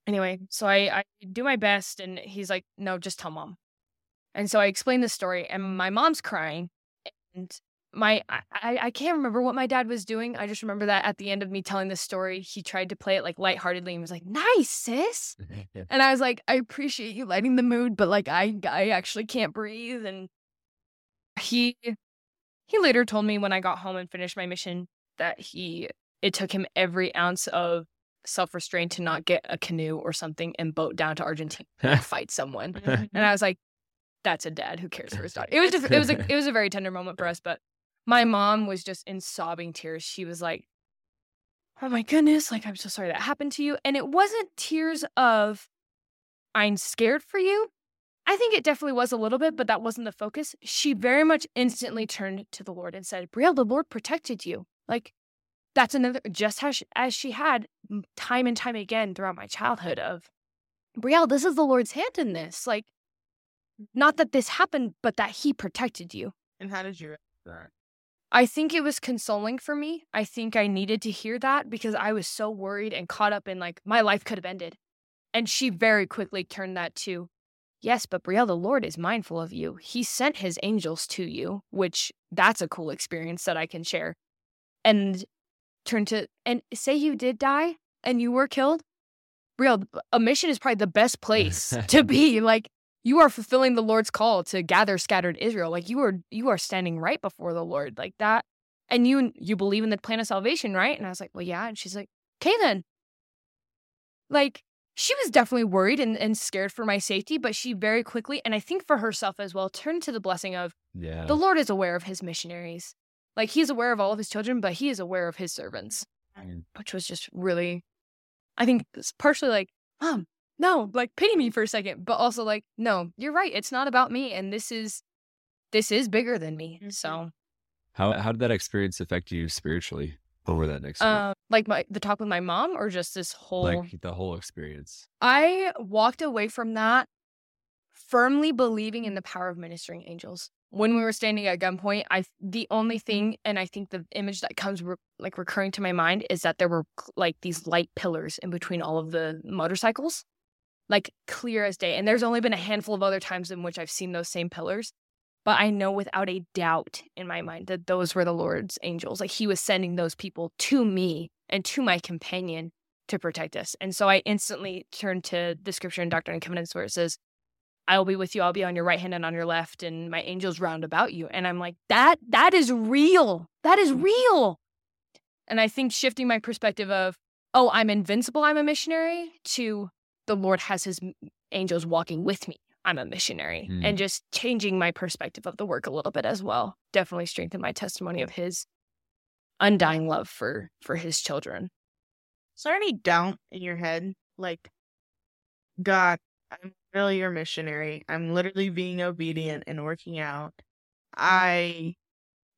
Anyway, so I, I do my best, and he's like, no, just tell mom. And so I explained the story, and my mom's crying, and my I, I can't remember what my dad was doing. I just remember that at the end of me telling this story, he tried to play it like lightheartedly and was like, "Nice, sis." [LAUGHS] And I was like, "I appreciate you lighting the mood, but like I I actually can't breathe." And he he later told me when I got home and finished my mission that he it took him every ounce of self-restraint to not get a canoe or something and boat down to Argentina [LAUGHS] and fight someone. And I mm-hmm. was like, that's a dad who cares for his daughter. It was just it was a it [LAUGHS] was a very tender moment for us, but my mom was just in sobbing tears. She was like, Oh my goodness, like I'm so sorry that happened to you. And it wasn't tears of I'm scared for you. I think it definitely was a little bit, but that wasn't the focus. She very much instantly turned to the Lord and said, Brielle, the Lord protected you. Like that's another just as she, as she had time and time again throughout my childhood of Brielle, this is the Lord's hand in this. Like not that this happened, but that he protected you. And how did you react to that? I think it was consoling for me. I think I needed to hear that because I was so worried and caught up in like my life could have ended. And she very quickly turned that to, yes, but Brielle, the Lord is mindful of you. He sent his angels to you, which that's a cool experience that I can share. And turn to, and say you did die and you were killed. real a mission is probably the best place [LAUGHS] to be. Like, you are fulfilling the Lord's call to gather scattered Israel. Like you are you are standing right before the Lord like that. And you you believe in the plan of salvation, right? And I was like, well, yeah. And she's like, okay then. Like she was definitely worried and, and scared for my safety, but she very quickly, and I think for herself as well, turned to the blessing of yeah. the Lord is aware of his missionaries. Like he's aware of all of his children, but he is aware of his servants, Mm. which was just really, I think it's partially like, Mom, no, like pity me for a second, but also like, no, you're right. It's not about me. And this is, this is bigger than me. Mhm. So, How how did that experience affect you spiritually over that next week? uh, like my, the talk with my mom or just this whole, like the whole experience? I walked away from that firmly believing in the power of ministering angels. When we were standing at gunpoint, I the only mm-hmm. thing, and I think the image that comes re- like recurring to my mind is that there were like these light pillars in between all of the motorcycles, like clear as day. And there's only been a handful of other times in which I've seen those same pillars, but I know without a doubt in my mind that those were the Lord's angels. Like He was sending those people to me and to my companion to protect us. And so I instantly turned to the scripture in Doctrine and Covenants where it says, I will be with you, I'll be on your right hand and on your left, and my angels round about you. And I'm like, that that is real. That is real. And I think shifting my perspective of oh, I'm invincible, I'm a missionary, to the Lord has his angels walking with me. I'm a missionary mm. and just changing my perspective of the work a little bit as well. Definitely strengthened my testimony of his undying love for for his children. Is there any doubt in your head? Like, God, I'm your missionary. I'm literally being obedient and working out. I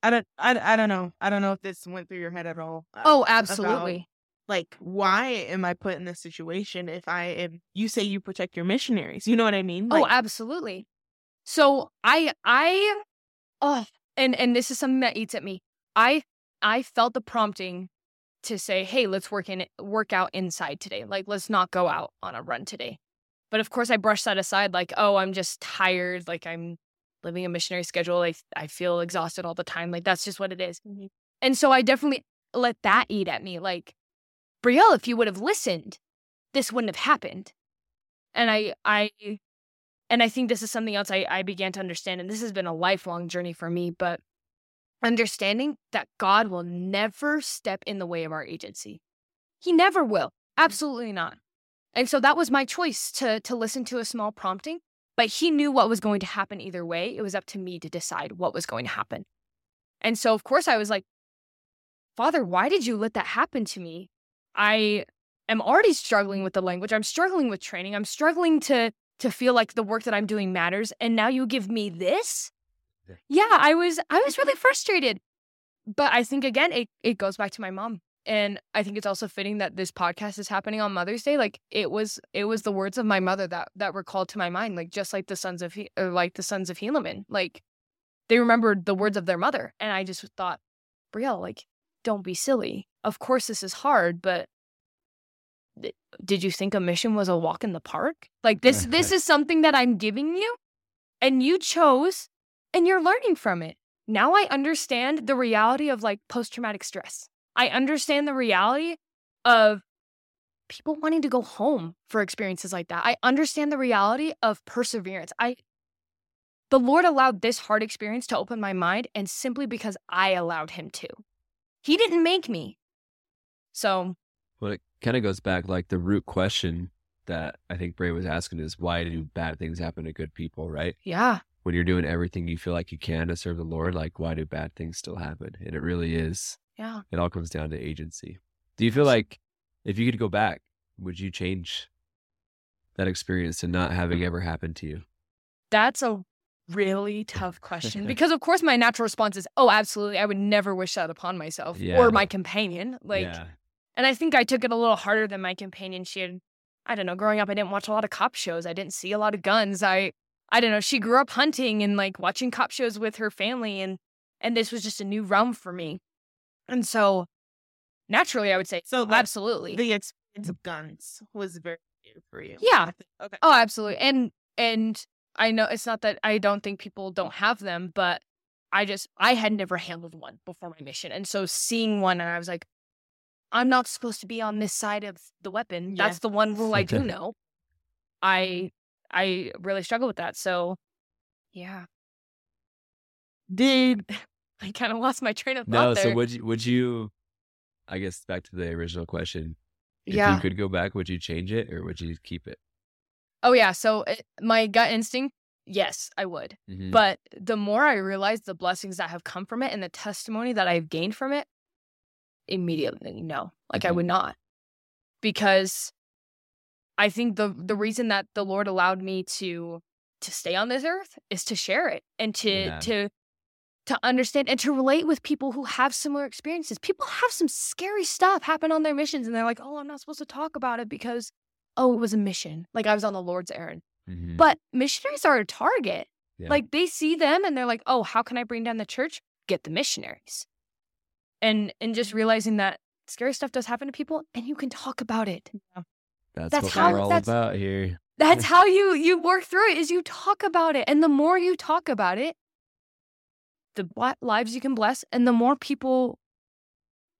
I don't I, I don't know. I don't know if this went through your head at all. Uh, oh, absolutely. About, like why am I put in this situation if I am you say you protect your missionaries. You know what I mean? Oh, like, oh, absolutely. So I I oh and and this is something that eats at me. I I felt the prompting to say, "Hey, let's work in work out inside today. Like let's not go out on a run today." But of course I brushed that aside like, "Oh, I'm just tired. Like I'm living a missionary schedule. Like I feel exhausted all the time. Like that's just what it is. Mm-hmm. And so I definitely let that eat at me. Like, Brielle, if you would have listened, this wouldn't have happened. And I I and I think this is something else I, I began to understand, and this has been a lifelong journey for me, but understanding that God will never step in the way of our agency. He never will. Absolutely not. And so that was my choice to to listen to a small prompting but he knew what was going to happen either way. It was up to me to decide what was going to happen. And so, of course, I was like, Father, why did you let that happen to me? I am already struggling with the language. I'm struggling with training. I'm struggling to to feel like the work that I'm doing matters. And now you give me this? Yeah, I was I was really frustrated. But I think again, it, it goes back to my mom and i think it's also fitting that this podcast is happening on mother's day like it was it was the words of my mother that that were called to my mind like just like the sons of he- uh, like the sons of helaman like they remembered the words of their mother and i just thought brielle like don't be silly. Of course this is hard but th- did you think a mission was a walk in the park? Like this this [LAUGHS] is something that i'm giving you and you chose and you're learning from it. Now i understand the reality of like post-traumatic stress I understand the reality of people wanting to go home for experiences like that. I understand the reality of perseverance. I the Lord allowed this hard experience to open my mind and simply because I allowed him to. He didn't make me. So well it kind of goes back like the root question that I think Bray was asking is why do bad things happen to good people, right? Yeah. When you're doing everything you feel like you can to serve the Lord, like why do bad things still happen? And it really is yeah. It all comes down to agency. Do you feel like if you could go back, would you change that experience to not having ever happened to you? That's a really tough question [LAUGHS] because of course my natural response is oh absolutely I would never wish that upon myself yeah. or my companion like yeah. and I think I took it a little harder than my companion she had I don't know growing up I didn't watch a lot of cop shows I didn't see a lot of guns I I don't know she grew up hunting and like watching cop shows with her family and and this was just a new realm for me and so naturally, I would say, so absolutely. The experience of guns was very new for you. Yeah. Okay. Oh, absolutely. And, and I know it's not that I don't think people don't have them, but I just, I had never handled one before my mission. And so seeing one, and I was like, I'm not supposed to be on this side of the weapon. Yeah. That's the one rule I do [LAUGHS] know. I, I really struggle with that. So, yeah. Did [LAUGHS] [LAUGHS] I kind of lost my train of thought. No, there. so would you, would you? I guess back to the original question. If yeah. you could go back, would you change it or would you keep it? Oh yeah. So it, eh, my gut instinct, yes, I would. Mm-hmm. But the more I realize the blessings that have come from it and the testimony that I've gained from it, immediately no, like mm-hmm. I would not, because I think the the reason that the Lord allowed me to to stay on this earth is to share it and to yeah. to to understand and to relate with people who have similar experiences. People have some scary stuff happen on their missions and they're like, oh, I'm not supposed to talk about it because, oh, it was a mission. Like I was on the Lord's errand. Mm-hmm. But missionaries are a target. Yeah. Like they see them and they're like, oh, how can I bring down the church? Get the missionaries. And and just realizing that scary stuff does happen to people and you can talk about it. Yeah. That's, that's, what how, we're all about here. That's [LAUGHS] how you you work through it is you talk about it. And the more you talk about it, the lives you can bless and the more people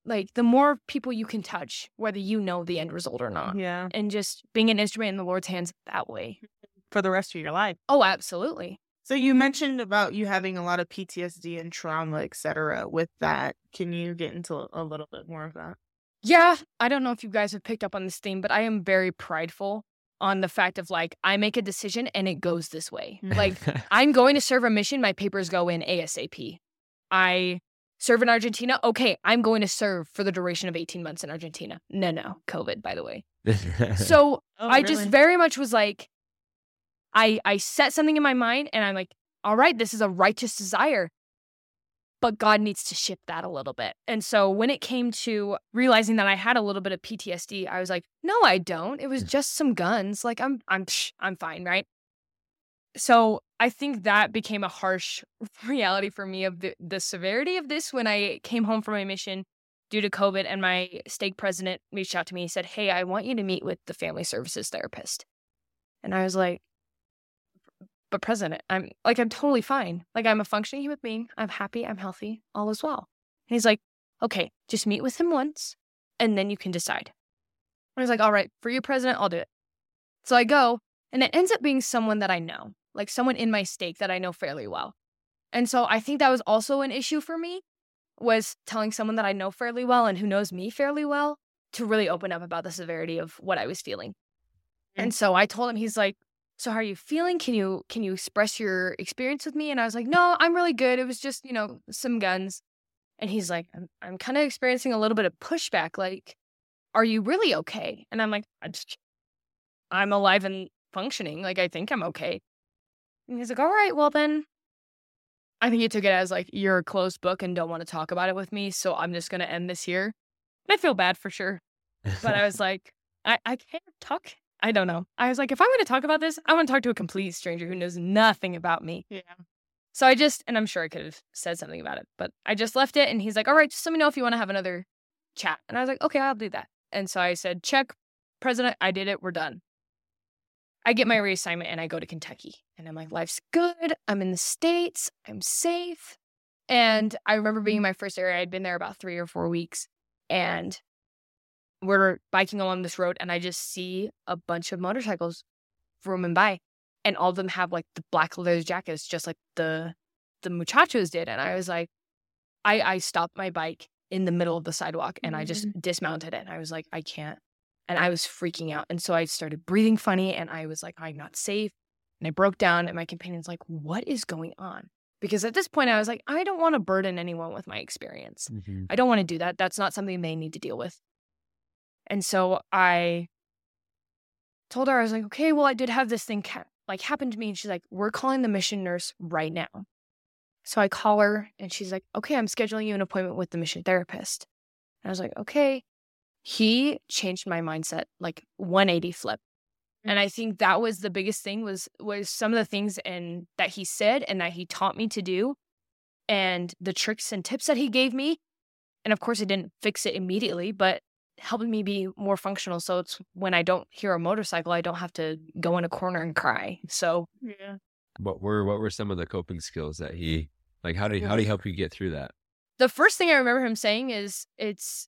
like the more people you can touch whether you know the end result or not yeah. and just being an instrument in the lord's hands that way. Mm-hmm. For the rest of your life. Oh absolutely. So you mentioned about you having a lot of ptsd and trauma etc with that. Can you get into a little bit more of that? Yeah, I don't know if you guys have picked up on this theme, but I am very prideful on the fact of like I make a decision and it goes this way. Mm. Like [LAUGHS] I'm going to serve a mission, my papers go in ASAP. I serve in Argentina. Okay, I'm going to serve for the duration of 18 months in Argentina. No, no, COVID, by the way. [LAUGHS] So Oh, I just very much was like, I I set something in my mind and I'm like, all right, this is a righteous desire. But God needs to shift that a little bit. And so when it came to realizing that I had a little bit of PTSD, I was like, no, I don't. It was mm. just some guns. Like I'm I'm psh, I'm fine, right? So I think that became a harsh [LAUGHS] reality for me of the, the severity of this when I came home from my mission due to COVID and my stake president reached out to me and said, Hey, I want you to meet with the family services therapist. And I was like, But president, I'm like, I'm totally fine. Like, I'm a functioning human being. I'm happy. I'm healthy. All is well. And he's like, Okay, just meet with him once and then you can decide. I was like, All right, for you, president, I'll do it. So I go and it ends up being someone that I know, like someone in my stake that I know fairly well. And so I think that was also an issue for me was telling someone that I know fairly well and who knows me fairly well to really open up about the severity of what I was feeling. And mm. so I told him he's like, "So how are you feeling? Can you can you express your experience with me?" And I was like, "No, I'm really good. It was just, you know, some guns." And he's like, "I'm I'm kind of experiencing a little bit of pushback like are you really okay?" And I'm like, I just, "I'm alive and functioning. Like I think I'm okay." And he's like, "All right, well then I think he took it as like you're a closed book and don't want to talk about it with me, so I'm just gonna end this here. And I feel bad for sure, but I was [LAUGHS] like, I I can't talk. I don't know. I was like, if I'm gonna talk about this, I want to talk to a complete stranger who knows nothing about me. Yeah. So I just, and I'm sure I could have said something about it, but I just left it. And he's like, all right, just let me know if you want to have another chat. And I was like, okay, I'll do that. And so I said, check, president, I did it. We're done. I get my mm-hmm. reassignment and I go to Kentucky. And I'm like, life's good. I'm in the States. I'm safe. And I remember being mm-hmm. my first area. I'd been there about three or four weeks. And we're biking along this road and I just see a bunch of motorcycles roaming by. And all of them have like the black leather jackets, just like the the muchachos did. And I was like, I I stopped my bike in the middle of the sidewalk and I just dismounted it. And I was like, I can't. And I was freaking out. And so I started breathing funny and I was like, I'm not safe. And I broke down and my companion's like, what is going on? Because at this point I was like, I don't want to burden anyone with my experience. Mhm. I don't want to do that. That's not something they need to deal with. And so I told her, I was like, okay, well, I did have this thing ca- like happen to me. And she's like, we're calling the mission nurse right now. So I call her and she's like, okay, I'm scheduling you an appointment with the mission therapist. And I was like, okay. He changed my mindset like 180 flip. And I mm. think that was the biggest thing was was some of the things and that he said and that he taught me to do and the tricks and tips that he gave me. And of course, it didn't fix it immediately, but helping me be more functional. So it's when I don't hear a motorcycle, I don't have to go in a corner and cry. So Yeah. What were what were some of the coping skills that he like? How did he, how did he help you get through that? the first thing I remember him saying is it's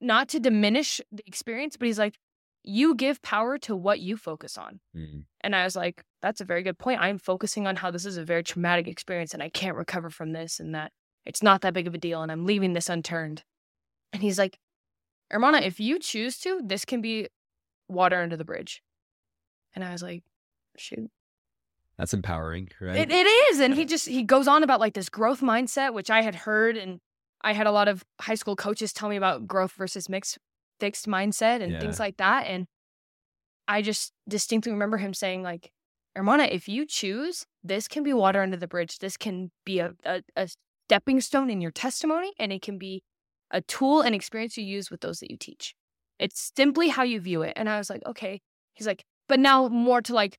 not to diminish the experience, but he's like, you give power to what you focus on. Mm. And I was like, that's a very good point. I'm focusing on how this is a very traumatic experience and I can't recover from this and that it's not that big of a deal and I'm leaving this unturned. And he's like, Hermana, if you choose to, this can be water under the bridge. And I was like, shoot. That's empowering, right? It, it is. And he just, he goes on about like this growth mindset, which I had heard. And I had a lot of high school coaches tell me about growth versus mixed, fixed mindset and things like that. And I just distinctly remember him saying, like, Hermana, if you choose, this can be water under the bridge. This can be a, a, a stepping stone in your testimony, and it can be a tool and experience you use with those that you teach. It's simply how you view it. And I was like, okay. He's like, but now more to like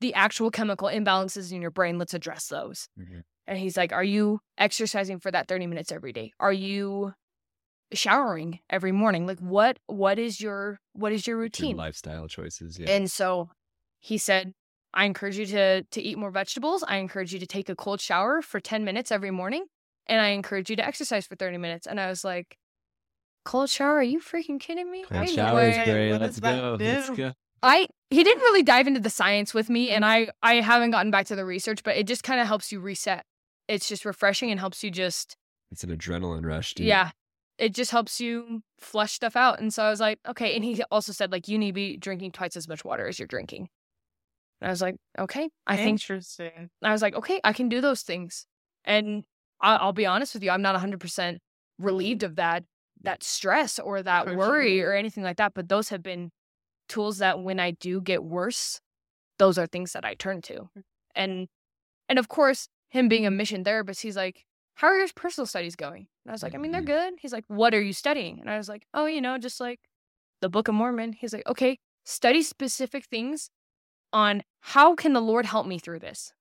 the actual chemical imbalances in your brain. Let's address those. Mhm. And he's like, Are you exercising for that 30 minutes every day? Are you showering every morning? Like what what is your what is your Your routine? lifestyle choices. Yeah. And so he said, I encourage you to to eat more vegetables. I encourage you to take a cold shower for 10 minutes every morning. And I encourage you to exercise for 30 minutes. And I was like, Cold shower? Are you freaking kidding me? Cold I know shower is it." great. What Let's does that go. Let's go. I he didn't really dive into the science with me and mm. I I haven't gotten back to the research, but it just kind of helps you reset. It's just refreshing and helps you just It's an adrenaline rush. Dude. yeah. it just helps you flush stuff out. And so I was like, okay. And he also said, like, you need to be drinking twice as much water as you're drinking. And I was like, okay, I think, Interesting. I was like, okay, I can do those things. And I, I'll be honest with you, I'm not 100% relieved of that, that stress or that For worry sure. or anything like that. But those have been tools that when I do get worse, those are things that I turn to. Mm. And, and of course, him being a mission therapist, he's like, how are your personal studies going? And I was like, I mean, they're Mhm. good. He's like, what are you studying? And I was like, oh, you know, just like the Book of Mormon. He's like, okay, study specific things on how can the Lord help me through this.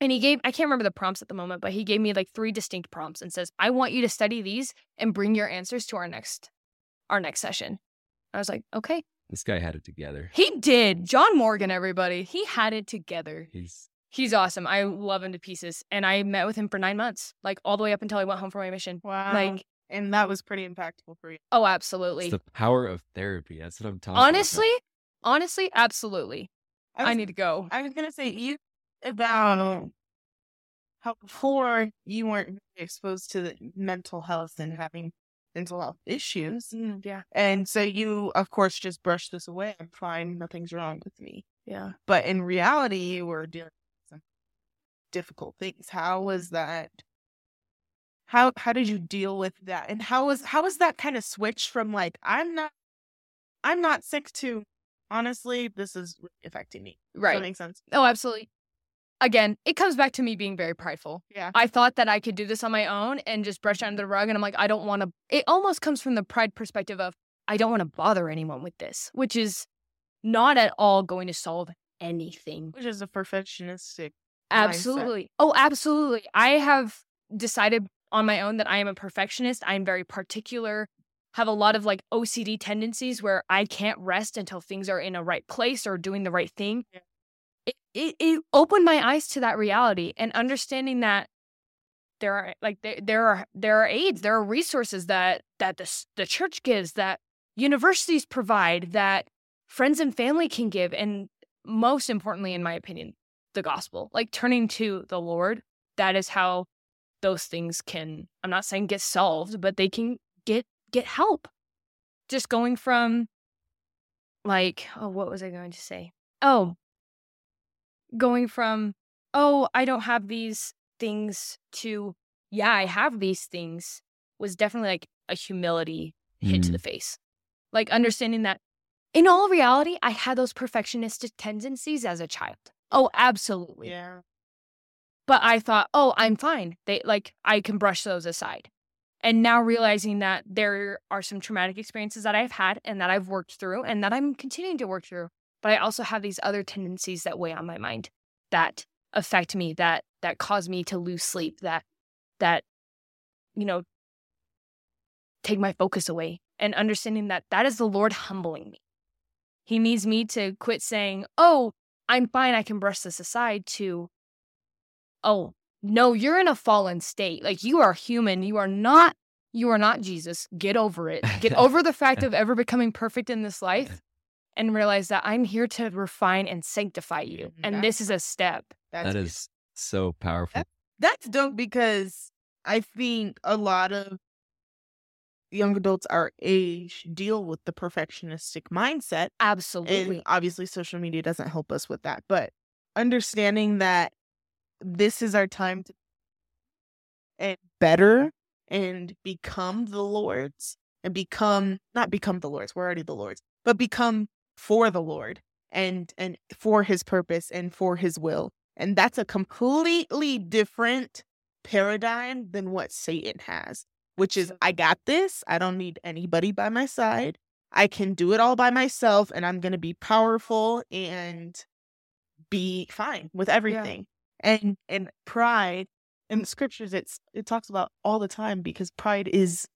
And he gave, I can't remember the prompts at the moment, but he gave me like three distinct prompts and says, I want you to study these and bring your answers to our next, our next session. I was like, okay. This guy had it together. He did. John Morgan, everybody. He had it together. He's He's awesome. I love him to pieces. And I met with him for nine months, like all the way up until I went home for my mission. Wow. Like, and that was pretty impactful for you. oh, it's absolutely. the power of therapy. That's what I'm talking about. Honestly, honestly, absolutely. I, I, need to go. I was gonna say you about how before you weren't exposed to the mental health and having mental health issues, Mm, yeah. and so you, of course, just brush this away. I'm fine. Nothing's wrong with me. Yeah. But in reality, you were dealing with some difficult things. How was that? How how did you deal with that? And how was how was that kind of switch from like I'm not I'm not sick to honestly this is affecting me. Does Right. that make sense? Oh, absolutely. Again, it comes back to me being very prideful. Yeah. I thought that I could do this on my own and just brush it under the rug. And I'm like, I don't want to. It almost comes from the pride perspective of, I don't want to bother anyone with this, which is not at all going to solve anything. Which is a perfectionistic. Absolutely. Oh, absolutely. I have decided on my own that I am a perfectionist. I am very particular, have a lot of like OCD tendencies where I can't rest until things are in a right place or doing the right thing. Yeah. It, it, opened my eyes to that reality and understanding that there are like there, there are there are aids there are resources that that the, the church gives that universities provide that friends and family can give and most importantly in my opinion the gospel like turning to the lord that is how those things can i'm not saying get solved but they can get get help. Just going from like oh what was i going to say? Oh going from oh i don't have these things to yeah i have these things was definitely like a humility hit to Mm. the face like understanding that in all reality i had those perfectionistic tendencies as a child oh absolutely Yeah. but I thought, oh, I'm fine. They like I can brush those aside. And now realizing that there are some traumatic experiences that I've had and that I've worked through and that I'm continuing to work through, but I also have these other tendencies that weigh on my mind that affect me, that that cause me to lose sleep, that that you know take my focus away and understanding that that is the Lord humbling me. He needs me to quit saying, "Oh, I'm fine, I can brush this aside," to oh no you're in a fallen state. Like you are human. You are not you are not jesus. Get over it. Get [LAUGHS] over the fact [LAUGHS] of ever becoming perfect in this life and realize that i'm here to refine and sanctify you and this is a step That's That is so powerful. that's dope because I think a lot of young adults our age deal with the perfectionistic mindset. absolutely And obviously, social media doesn't help us with that. But understanding that this is our time to and better and become the Lord's and become not become the Lord's, we're already the Lord's, but become for the Lord and and for his purpose and for his will. And that's a completely different paradigm than what Satan has, which is I got this. I don't need anybody by my side. I can do it all by myself and I'm going to be powerful and be fine with everything. And and pride in the scriptures it's it talks about all the time because pride is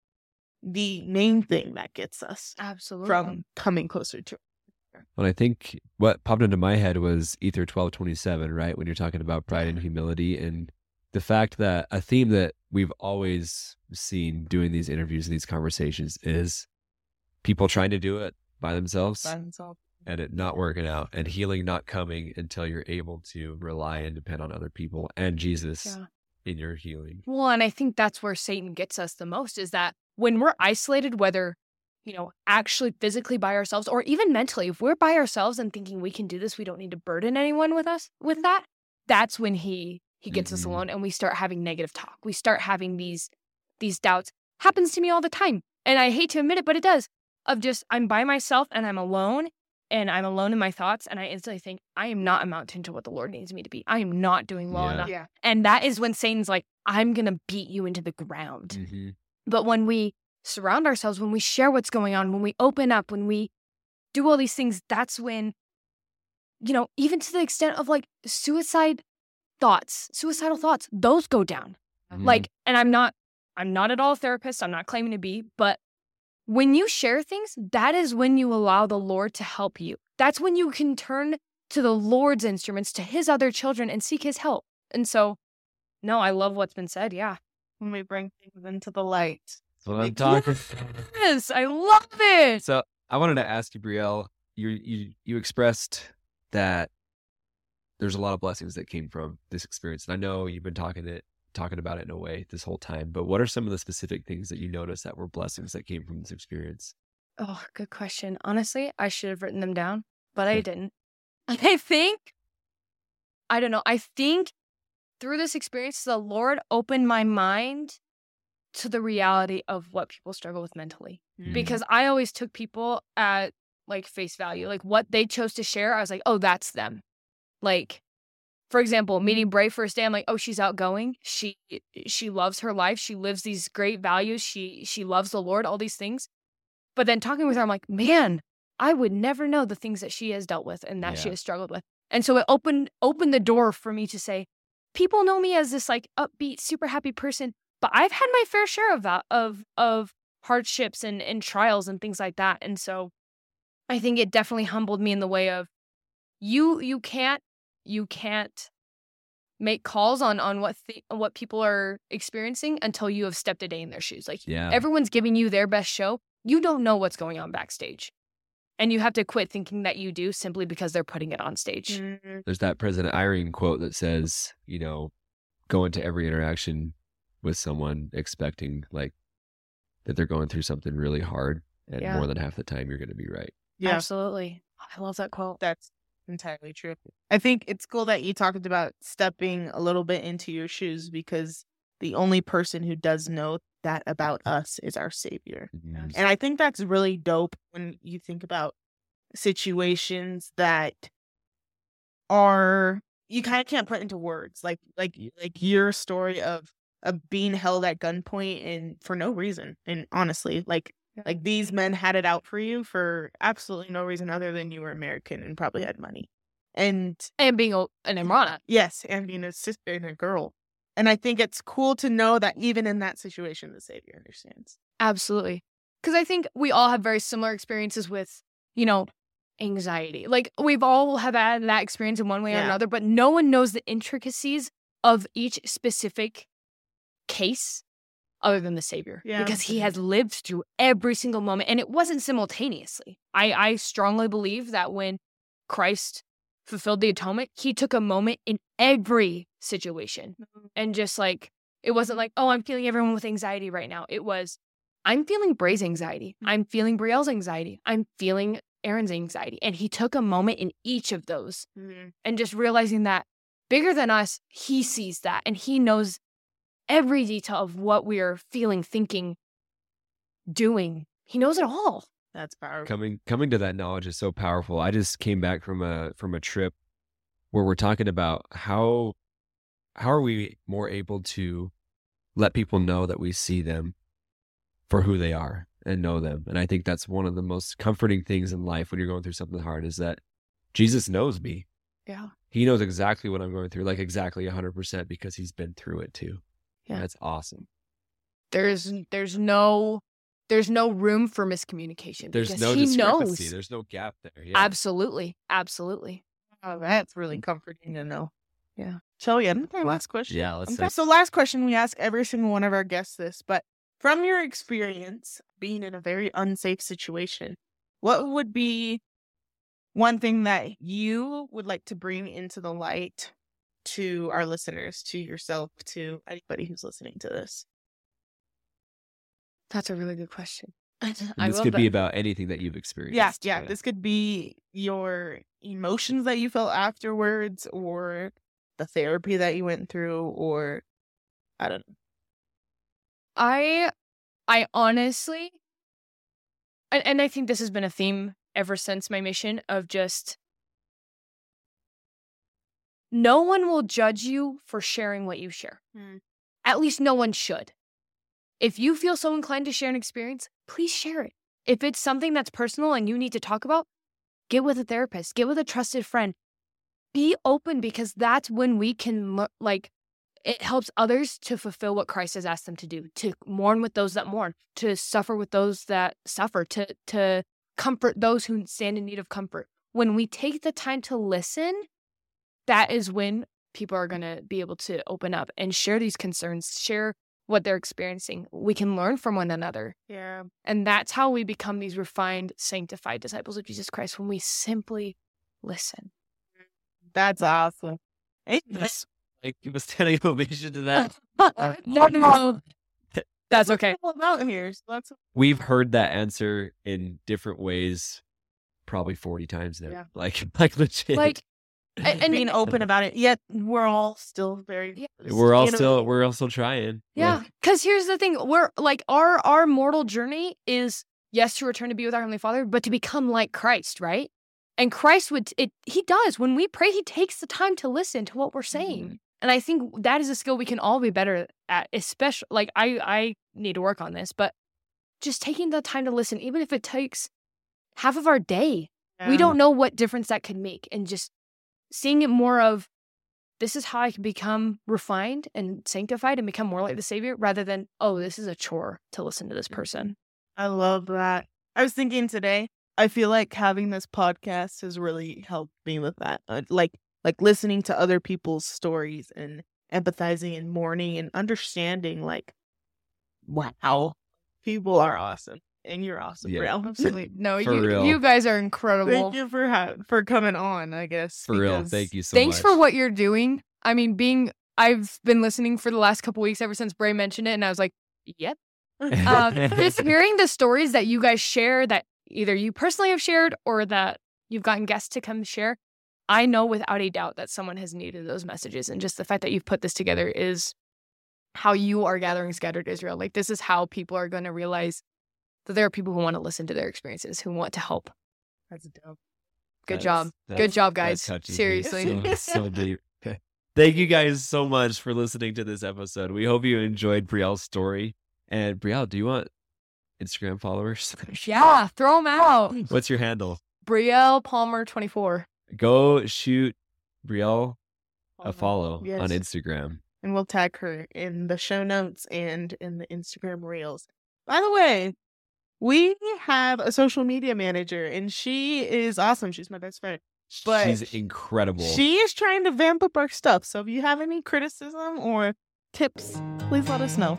the main thing that gets us absolutely from coming closer to But I think what popped into my head was Ether twelve twenty seven, right? When you're talking about pride and humility, and the fact that a theme that we've always seen doing these interviews and these conversations is people trying to do it by themselves by himself. and it not working out, and healing not coming until you're able to rely and depend on other people and Jesus Yeah. in your healing. Well, and I think that's where Satan gets us the most is that when we're isolated, whether, you know, actually physically by ourselves or even mentally, if we're by ourselves and thinking we can do this, we don't need to burden anyone with us with that, that's when he he gets us Mhm. alone and we start having negative talk. We start having these these doubts. Happens to me all the time. And I hate to admit it, but it does. Of just I'm by myself and I'm alone and I'm alone in my thoughts and I instantly think I am not amounting to what the Lord needs me to be. I am not doing well Yeah. enough. Yeah. And that is when Satan's like, I'm going to beat you into the ground. hmm But when we surround ourselves, when we share what's going on, when we open up, when we do all these things, that's when, you know, even to the extent of like suicide thoughts, suicidal thoughts, those go down. Mm-hmm. Like, and I'm not, I'm not at all a therapist. I'm not claiming to be, but when you share things, that is when you allow the Lord to help you. That's when you can turn to the Lord's instruments, to his other children and seek his help. And so, no, I love what's been said. Yeah. When we bring things into the light. That's what I'm talking. [LAUGHS] Yes, I love it. So I wanted to ask you, Brielle. You you you expressed that there's a lot of blessings that came from this experience, and I know you've been talking it talking about it in a way this whole time. But what are some of the specific things that you noticed that were blessings that came from this experience? Oh, good question. Honestly, I should have written them down, but I didn't. [LAUGHS] I think, I don't know. I think through this experience, the Lord opened my mind to the reality of what people struggle with mentally. Mhm. Because I always took people at like face value, like what they chose to share. I was like, oh, that's them. Like, for example, meeting Bray first day, I'm like, oh, she's outgoing. She she loves her life. She lives these great values. She she loves the Lord. All these things. But then talking with her, I'm like, man, I would never know the things that she has dealt with and that she has struggled with. And so it opened opened the door for me to say, people know me as this like upbeat, super happy person, but I've had my fair share of that of of hardships and and trials and things like that. And so I think it definitely humbled me in the way of you you can't you can't make calls on on what th- what people are experiencing until you have stepped a day in their shoes. Like Yeah, everyone's giving you their best show. You don't know what's going on backstage. And you have to quit thinking that you do simply because they're putting it on stage. Mhm. there's that President Eyring quote that says, you know, go into every interaction with someone expecting like that they're going through something really hard, and Yeah. more than half the time you're going to be right. Yeah. Absolutely. I love that quote. That's entirely true. I think it's cool that you talked about stepping a little bit into your shoes because the only person who does know that about us is our savior. Mhm. And I think that's really dope when you think about situations that are you kind of can't put into words. Like like like your story of of being held at gunpoint and for no reason. And honestly, like like these men had it out for you for absolutely no reason other than you were American and probably had money. And And being a, an Hermana. yes, and being a sister and a girl. And I think it's cool to know that even in that situation, the savior understands. Absolutely. Because I think we all have very similar experiences with, you know, anxiety. Like we've all have had that experience in one way or another, but no one knows the intricacies of each specific case other than the Savior. Yeah. Because he has lived through every single moment and it wasn't simultaneously. I, I strongly believe that when Christ fulfilled the atonement, he took a moment in every situation and just like it wasn't like oh i'm feeling everyone with anxiety right now it was i'm feeling bray's anxiety i'm feeling brielle's anxiety i'm feeling aaron's anxiety and he took a moment in each of those Mhm. and just realizing that bigger than us he sees that and he knows every detail of what we are feeling thinking doing he knows it all That's powerful. coming coming to that knowledge is so powerful. I just came back from a from a trip where we're talking about how how are we more able to let people know that we see them for who they are and know them. And I think that's one of the most comforting things in life when you're going through something hard is that Jesus knows me. yeah He knows exactly what I'm going through, like exactly 100% because he's been through it too. Yeah. That's awesome. there's there's no there's no room for miscommunication There's because no he discrepancy. knows There's no gap there. Yeah. absolutely absolutely Oh, that's really mm. comforting to know. Yeah. Shall we end with our last question? yeah, let's Okay. say So, last question we ask every single one of our guests this, but from your experience being in a very unsafe situation, what would be one thing that you would like to bring into the light to our listeners, to yourself, to anybody who's listening to this? That's a really good question. [LAUGHS] I this love could be about anything that you've experienced. Yeah, yeah. This could be your emotions that you felt afterwards, or the therapy that you went through, or I don't know. I I honestly and, and I think this has been a theme ever since my mission of just no one will judge you for sharing what you share. Mm. At least no one should. If you feel so inclined to share an experience, please share it. If it's something that's personal and you need to talk about, get with a therapist, get with a trusted friend. Be open because that's when we can like it helps others to fulfill what Christ has asked them to do, to mourn with those that mourn, to suffer with those that suffer, to to comfort those who stand in need of comfort. When we take the time to listen, that is when people are going to be able to open up and share these concerns, share what they're experiencing. We can learn from one another. Yeah. And that's how we become these refined, sanctified disciples of Jesus Christ when we simply listen. That's awesome. Hey, [LAUGHS] Yes. Like give a standing ovation to that. [LAUGHS] no, no. That's okay. all about here. So that's We've heard that answer in different ways, probably forty times now. Yeah. Like, [LAUGHS] like legit. Like, and, and being open about it. Yet we're all still very. Yeah. we're all you know, still we're all still trying. Yeah, Like, because here's the thing: we're like our our mortal journey is yes to return to be with our heavenly Father, but to become like Christ, right? And Christ would it he does when we pray, he takes the time to listen to what we're saying, mm-hmm. and I think that is a skill we can all be better at. Especially like I I need to work on this, but just taking the time to listen, even if it takes half of our day, we don't know what difference that could make, and just seeing it more of this is how I can become refined and sanctified and become more like the Savior rather than, oh, this is a chore to listen to this person. I love that. I was thinking today. I feel like having this podcast has really helped me with that. Uh, like, like listening to other people's stories and empathizing and mourning and understanding. Like, wow, people are awesome, and you're awesome, Yeah. Brielle. Absolutely. No, For you, real. you guys are incredible. Thank you for ha- for coming on. I guess for real. Thank you so much. Thanks much. for what you're doing. I mean, being, I've been listening for the last couple weeks ever since Bray mentioned it, and I was like, yep. Uh, just [LAUGHS] hearing the stories that you guys share that either you personally have shared or that you've gotten guests to come share, I know without a doubt that someone has needed those messages. And just the fact that you've put this together is how you are gathering scattered Israel. Like, this is how people are going to realize that there are people who want to listen to their experiences, who want to help. That's dope. Good That's- job. that's- Good job, guys. Seriously. so, [LAUGHS] so deep. Thank you guys so much for listening to this episode. We hope you enjoyed Brielle's story. And Brielle, do you want Instagram followers? [LAUGHS] yeah, throw them out. [LAUGHS] What's your handle? Brielle Palmer 24. Go shoot Brielle a follow Yes. on Instagram. and we'll tag her in the show notes and in the Instagram reels. By the way, we have a social media manager, and she is awesome. She's my best friend. But She's incredible. She is trying to vamp up our stuff. So if you have any criticism or tips, please let us know.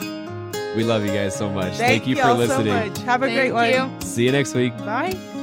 we love you guys so much. Thank, you for listening. so much. Have a Thank great one. See you next week. Bye.